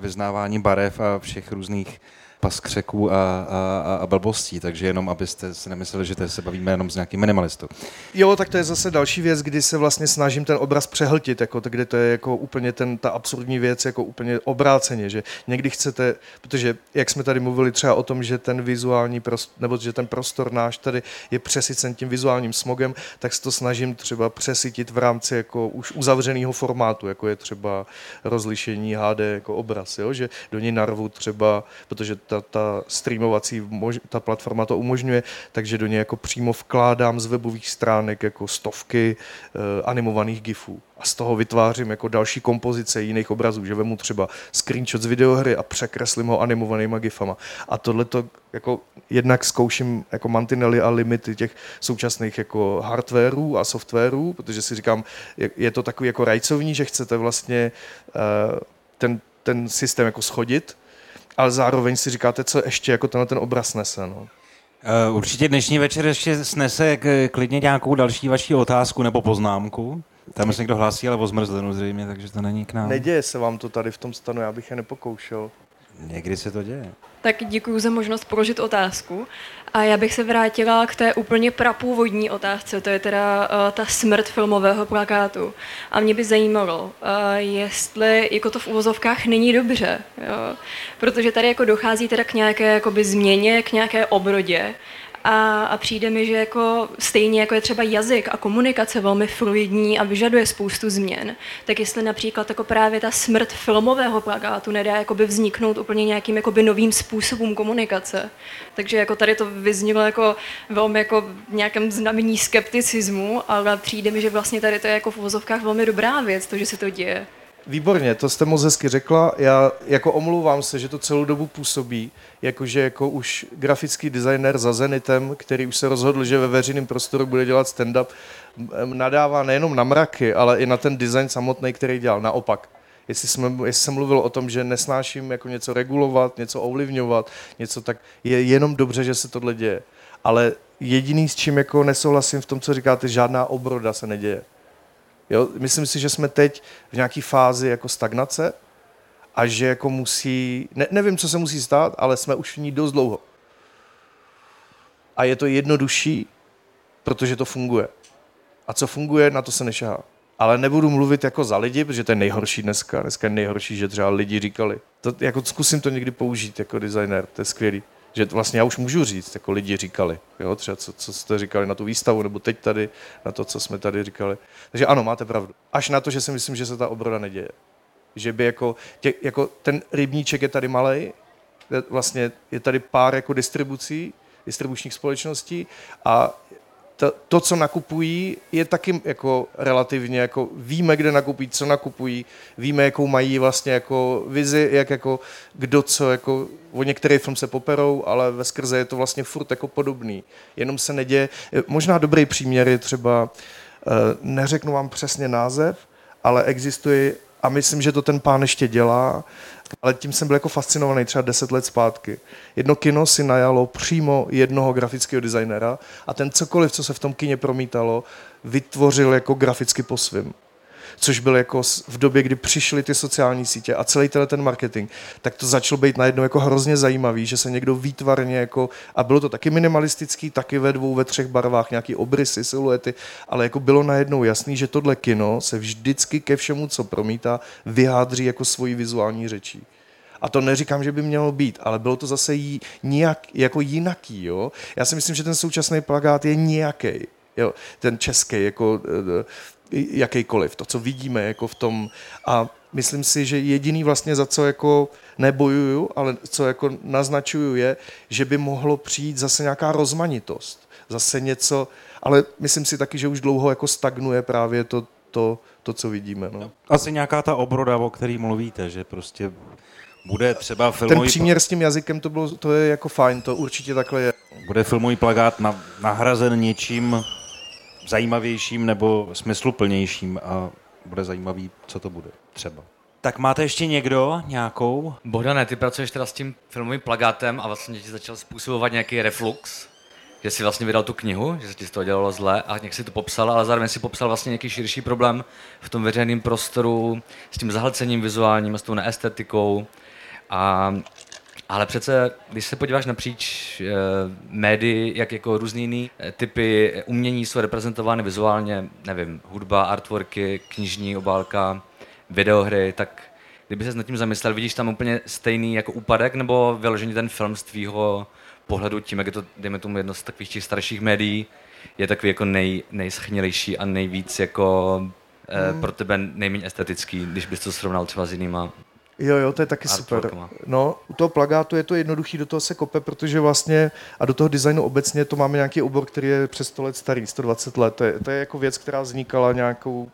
A: vyznávání barev a všech různých paskřeků a, a, a blbostí, takže jenom abyste si nemysleli, že se bavíme jenom s nějakým minimalistou.
B: Jo, tak to je zase další věc, kdy se vlastně snažím ten obraz přehltit, jako, kde to je jako úplně ten, ta absurdní věc, jako úplně obráceně, že někdy chcete, protože jak jsme tady mluvili třeba o tom, že ten vizuální prostor, nebo že ten prostor náš tady je přesycen tím vizuálním smogem, tak se to snažím třeba přesytit v rámci jako už uzavřeného formátu, jako je třeba rozlišení HD jako obraz, jo? že do něj narvu třeba, protože ta, ta streamovací, ta platforma to umožňuje, takže do něj jako přímo vkládám z webových stránek jako stovky uh, animovaných gifů a z toho vytvářím jako další kompozice jiných obrazů, že vemu třeba screenshot z videohry a překreslím ho animovanýma gifama. A tohle to jako jednak zkouším jako mantinely a limity těch současných jako hardwareů a softwarů, protože si říkám, je to takový jako rajcovní, že chcete vlastně uh, ten, ten systém jako schodit, ale zároveň si říkáte, co ještě jako tenhle ten obraz nese. No.
A: Uh, určitě dnešní večer ještě snese k, klidně nějakou další vaši otázku nebo poznámku. Tam se někdo hlásí, ale o zmrzlinu zřejmě, takže to není k nám.
B: Neděje se vám to tady v tom stanu, já bych je nepokoušel.
A: Někdy se to děje.
D: Tak děkuji za možnost položit otázku. A já bych se vrátila k té úplně prapůvodní otázce, to je teda uh, ta smrt filmového plakátu. A mě by zajímalo, uh, jestli jako to v uvozovkách není dobře, jo? protože tady jako dochází teda k nějaké jakoby, změně, k nějaké obrodě a, a přijde mi, že jako stejně jako je třeba jazyk a komunikace velmi fluidní a vyžaduje spoustu změn, tak jestli například jako právě ta smrt filmového plakátu nedá jakoby vzniknout úplně nějakým jakoby novým způsobům komunikace. Takže jako tady to vyznělo jako velmi jako v nějakém znamení skepticismu, ale přijde mi, že vlastně tady to je jako v vozovkách velmi dobrá věc, to, že se to děje.
B: Výborně, to jste moc hezky řekla. Já jako omlouvám se, že to celou dobu působí, jakože jako už grafický designer za Zenitem, který už se rozhodl, že ve veřejném prostoru bude dělat stand-up, nadává nejenom na mraky, ale i na ten design samotný, který dělal. Naopak, jestli, jsme, jestli jsem mluvil o tom, že nesnáším jako něco regulovat, něco ovlivňovat, něco tak, je jenom dobře, že se tohle děje. Ale jediný, s čím jako nesouhlasím v tom, co říkáte, žádná obroda se neděje. Jo? Myslím si, že jsme teď v nějaké fázi jako stagnace a že jako musí, ne, nevím, co se musí stát, ale jsme už v ní dost dlouho. A je to jednodušší, protože to funguje. A co funguje, na to se nešahá. Ale nebudu mluvit jako za lidi, protože to je nejhorší dneska. Dneska je nejhorší, že třeba lidi říkali. To, jako zkusím to někdy použít jako designer, to je skvělý že vlastně já už můžu říct, jako lidi říkali, jo, třeba co, co jste říkali na tu výstavu, nebo teď tady, na to, co jsme tady říkali. Takže ano, máte pravdu. Až na to, že si myslím, že se ta obroda neděje. Že by jako, tě, jako ten rybníček je tady malý, vlastně je tady pár jako distribucí, distribučních společností a to, to, co nakupují, je taky jako relativně, jako víme, kde nakupují, co nakupují, víme, jakou mají vlastně jako vizi, jak jako kdo co, jako o některý film se poperou, ale ve skrze je to vlastně furt jako podobný. Jenom se neděje, možná dobrý příměr je třeba, eh, neřeknu vám přesně název, ale existuje a myslím, že to ten pán ještě dělá, ale tím jsem byl jako fascinovaný třeba deset let zpátky. Jedno kino si najalo přímo jednoho grafického designera a ten cokoliv, co se v tom kině promítalo, vytvořil jako graficky po svým což byl jako v době, kdy přišly ty sociální sítě a celý ten marketing, tak to začalo být najednou jako hrozně zajímavý, že se někdo výtvarně jako, a bylo to taky minimalistický, taky ve dvou, ve třech barvách, nějaký obrysy, siluety, ale jako bylo najednou jasný, že tohle kino se vždycky ke všemu, co promítá, vyjádří jako svoji vizuální řečí. A to neříkám, že by mělo být, ale bylo to zase jí, nějak, jako jinaký. Jo? Já si myslím, že ten současný plagát je nějaký. Jo, ten český, jako eh, jakýkoliv, to, co vidíme jako v tom. A myslím si, že jediný vlastně za co jako nebojuju, ale co jako naznačuju je, že by mohlo přijít zase nějaká rozmanitost. Zase něco, ale myslím si taky, že už dlouho jako stagnuje právě to, to, to co vidíme. No.
A: Asi nějaká ta obroda, o který mluvíte, že prostě bude třeba filmový...
B: Ten příměr s tím jazykem, to, bylo, to je jako fajn, to určitě takhle je.
A: Bude filmový plagát nahrazen něčím, zajímavějším nebo smysluplnějším a bude zajímavý, co to bude třeba. Tak máte ještě někdo nějakou?
E: Bohdane, ty pracuješ teda s tím filmovým plagátem a vlastně ti začal způsobovat nějaký reflux, že jsi vlastně vydal tu knihu, že se ti z toho dělalo zle a nějak si to popsal, ale zároveň si popsal vlastně nějaký širší problém v tom veřejném prostoru s tím zahlcením vizuálním, s tou neestetikou a ale přece, když se podíváš napříč e, médii, jak jako různý jiný eh, typy umění jsou reprezentovány vizuálně, nevím, hudba, artworky, knižní obálka, videohry, tak kdyby se nad tím zamyslel, vidíš tam úplně stejný jako úpadek, nebo vyložený ten film z tvýho pohledu, tím, jak je to, dejme tomu, jedno z takových těch starších médií, je takový jako nej, nejschnilejší a nejvíc jako e, pro tebe nejméně estetický, když bys to srovnal třeba s jinýma
B: Jo, jo, to je taky super. No, u toho plagátu je to jednoduchý, do toho se kope, protože vlastně, a do toho designu obecně to máme nějaký obor, který je přes 100 let starý, 120 let. To je, to je jako věc, která vznikala nějakou,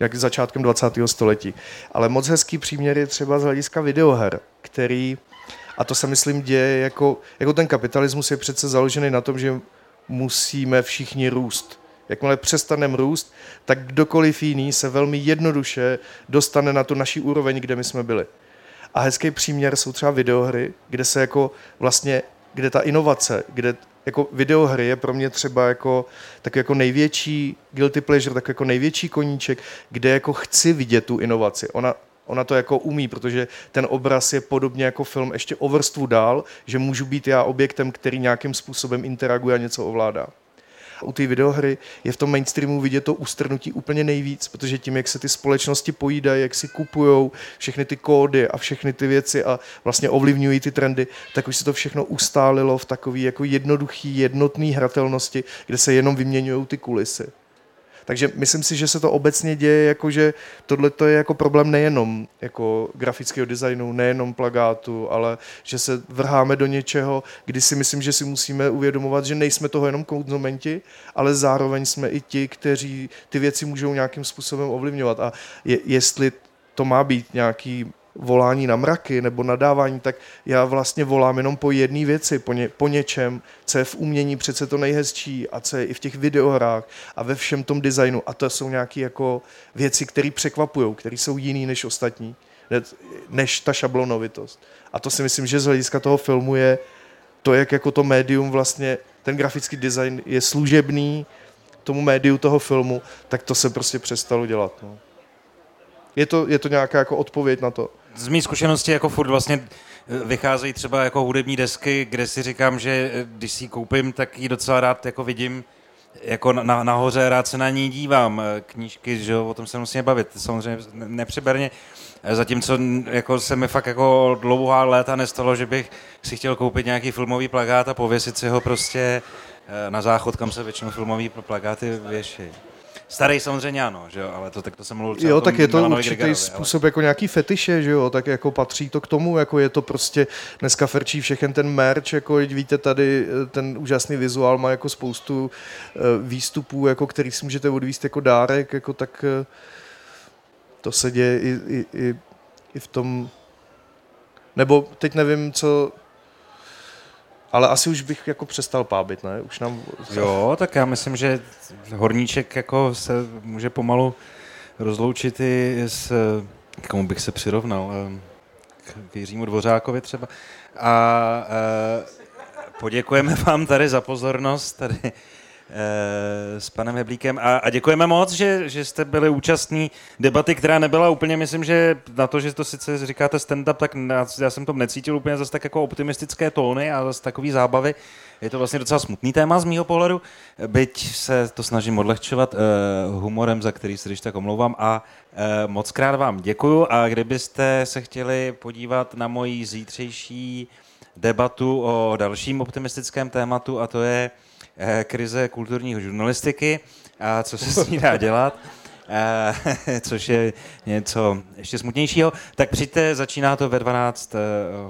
B: nějak začátkem 20. století. Ale moc hezký příměr je třeba z hlediska videoher, který, a to se myslím děje jako, jako ten kapitalismus je přece založený na tom, že musíme všichni růst. Jakmile přestaneme růst, tak kdokoliv jiný se velmi jednoduše dostane na tu naší úroveň, kde my jsme byli. A hezký příměr jsou třeba videohry, kde se jako vlastně, kde ta inovace, kde jako videohry je pro mě třeba jako, tak jako největší guilty pleasure, tak jako největší koníček, kde jako chci vidět tu inovaci. Ona, ona to jako umí, protože ten obraz je podobně jako film ještě o vrstvu dál, že můžu být já objektem, který nějakým způsobem interaguje a něco ovládá u té videohry je v tom mainstreamu vidět to ustrnutí úplně nejvíc, protože tím, jak se ty společnosti pojídají, jak si kupují všechny ty kódy a všechny ty věci a vlastně ovlivňují ty trendy, tak už se to všechno ustálilo v takové jako jednoduchý, jednotné hratelnosti, kde se jenom vyměňují ty kulisy. Takže myslím si, že se to obecně děje, jako že tohle to je jako problém nejenom jako grafického designu, nejenom plagátu, ale že se vrháme do něčeho, kdy si myslím, že si musíme uvědomovat, že nejsme toho jenom konzumenti, ale zároveň jsme i ti, kteří ty věci můžou nějakým způsobem ovlivňovat. A je, jestli to má být nějaký volání na mraky nebo nadávání, tak já vlastně volám jenom po jedné věci, po, ně, po něčem, co je v umění přece to nejhezčí a co je i v těch videohrách a ve všem tom designu. A to jsou nějaké jako věci, které překvapují, které jsou jiný než ostatní, než ta šablonovitost. A to si myslím, že z hlediska toho filmu je to, jak jako to médium vlastně, ten grafický design je služebný tomu médiu toho filmu, tak to se prostě přestalo dělat. No. Je to, je to nějaká jako odpověď na to?
A: Z mý zkušenosti jako furt vlastně eh, vycházejí třeba jako hudební desky, kde si říkám, že eh, když si ji koupím, tak ji docela rád jako vidím jako na, nahoře, rád se na ní dívám. Eh, knížky, že o tom se musíme bavit, samozřejmě nepřeberně. Zatímco jako se mi fakt jako dlouhá léta nestalo, že bych si chtěl koupit nějaký filmový plagát a pověsit si ho prostě na záchod, kam se většinou filmový plagáty věší. Starý samozřejmě ano, že jo, ale to, tak to jsem mluvil
B: Jo, tak je to Milanovi určitý Grigarovi, způsob ale... jako nějaký fetiše, že jo, tak jako patří to k tomu, jako je to prostě, dneska ferčí všechen ten merch, jako víte tady, eh, ten úžasný vizuál má jako spoustu uh, výstupů, jako který si můžete odvíst jako dárek, jako tak uh, to se děje i, i, i, i v tom, nebo teď nevím, co, ale asi už bych jako přestal pábit, ne? Už nám...
A: Jo, tak já myslím, že horníček jako se může pomalu rozloučit i s k komu bych se přirovnal? Eh, k Jiřímu Dvořákovi třeba. A eh, poděkujeme vám tady za pozornost, tady s panem Heblíkem. A, a děkujeme moc, že, že jste byli účastní debaty, která nebyla úplně, myslím, že na to, že to sice říkáte stand-up, tak já, já jsem to necítil úplně zase tak jako optimistické tóny a zase takový zábavy. Je to vlastně docela smutný téma z mýho pohledu, byť se to snažím odlehčovat uh, humorem, za který se když tak omlouvám. A uh, moc krát vám děkuju a kdybyste se chtěli podívat na moji zítřejší debatu o dalším optimistickém tématu a to je uh, krize kulturního žurnalistiky a co se s ní dá dělat, Eh, což je něco ještě smutnějšího, tak přijďte, začíná to ve 12 eh,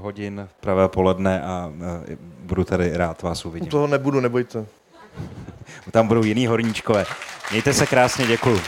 A: hodin pravé poledne a eh, budu tady rád vás uvidět.
B: U toho nebudu, nebojte.
A: Tam budou jiný horníčkové. Mějte se krásně, děkuju.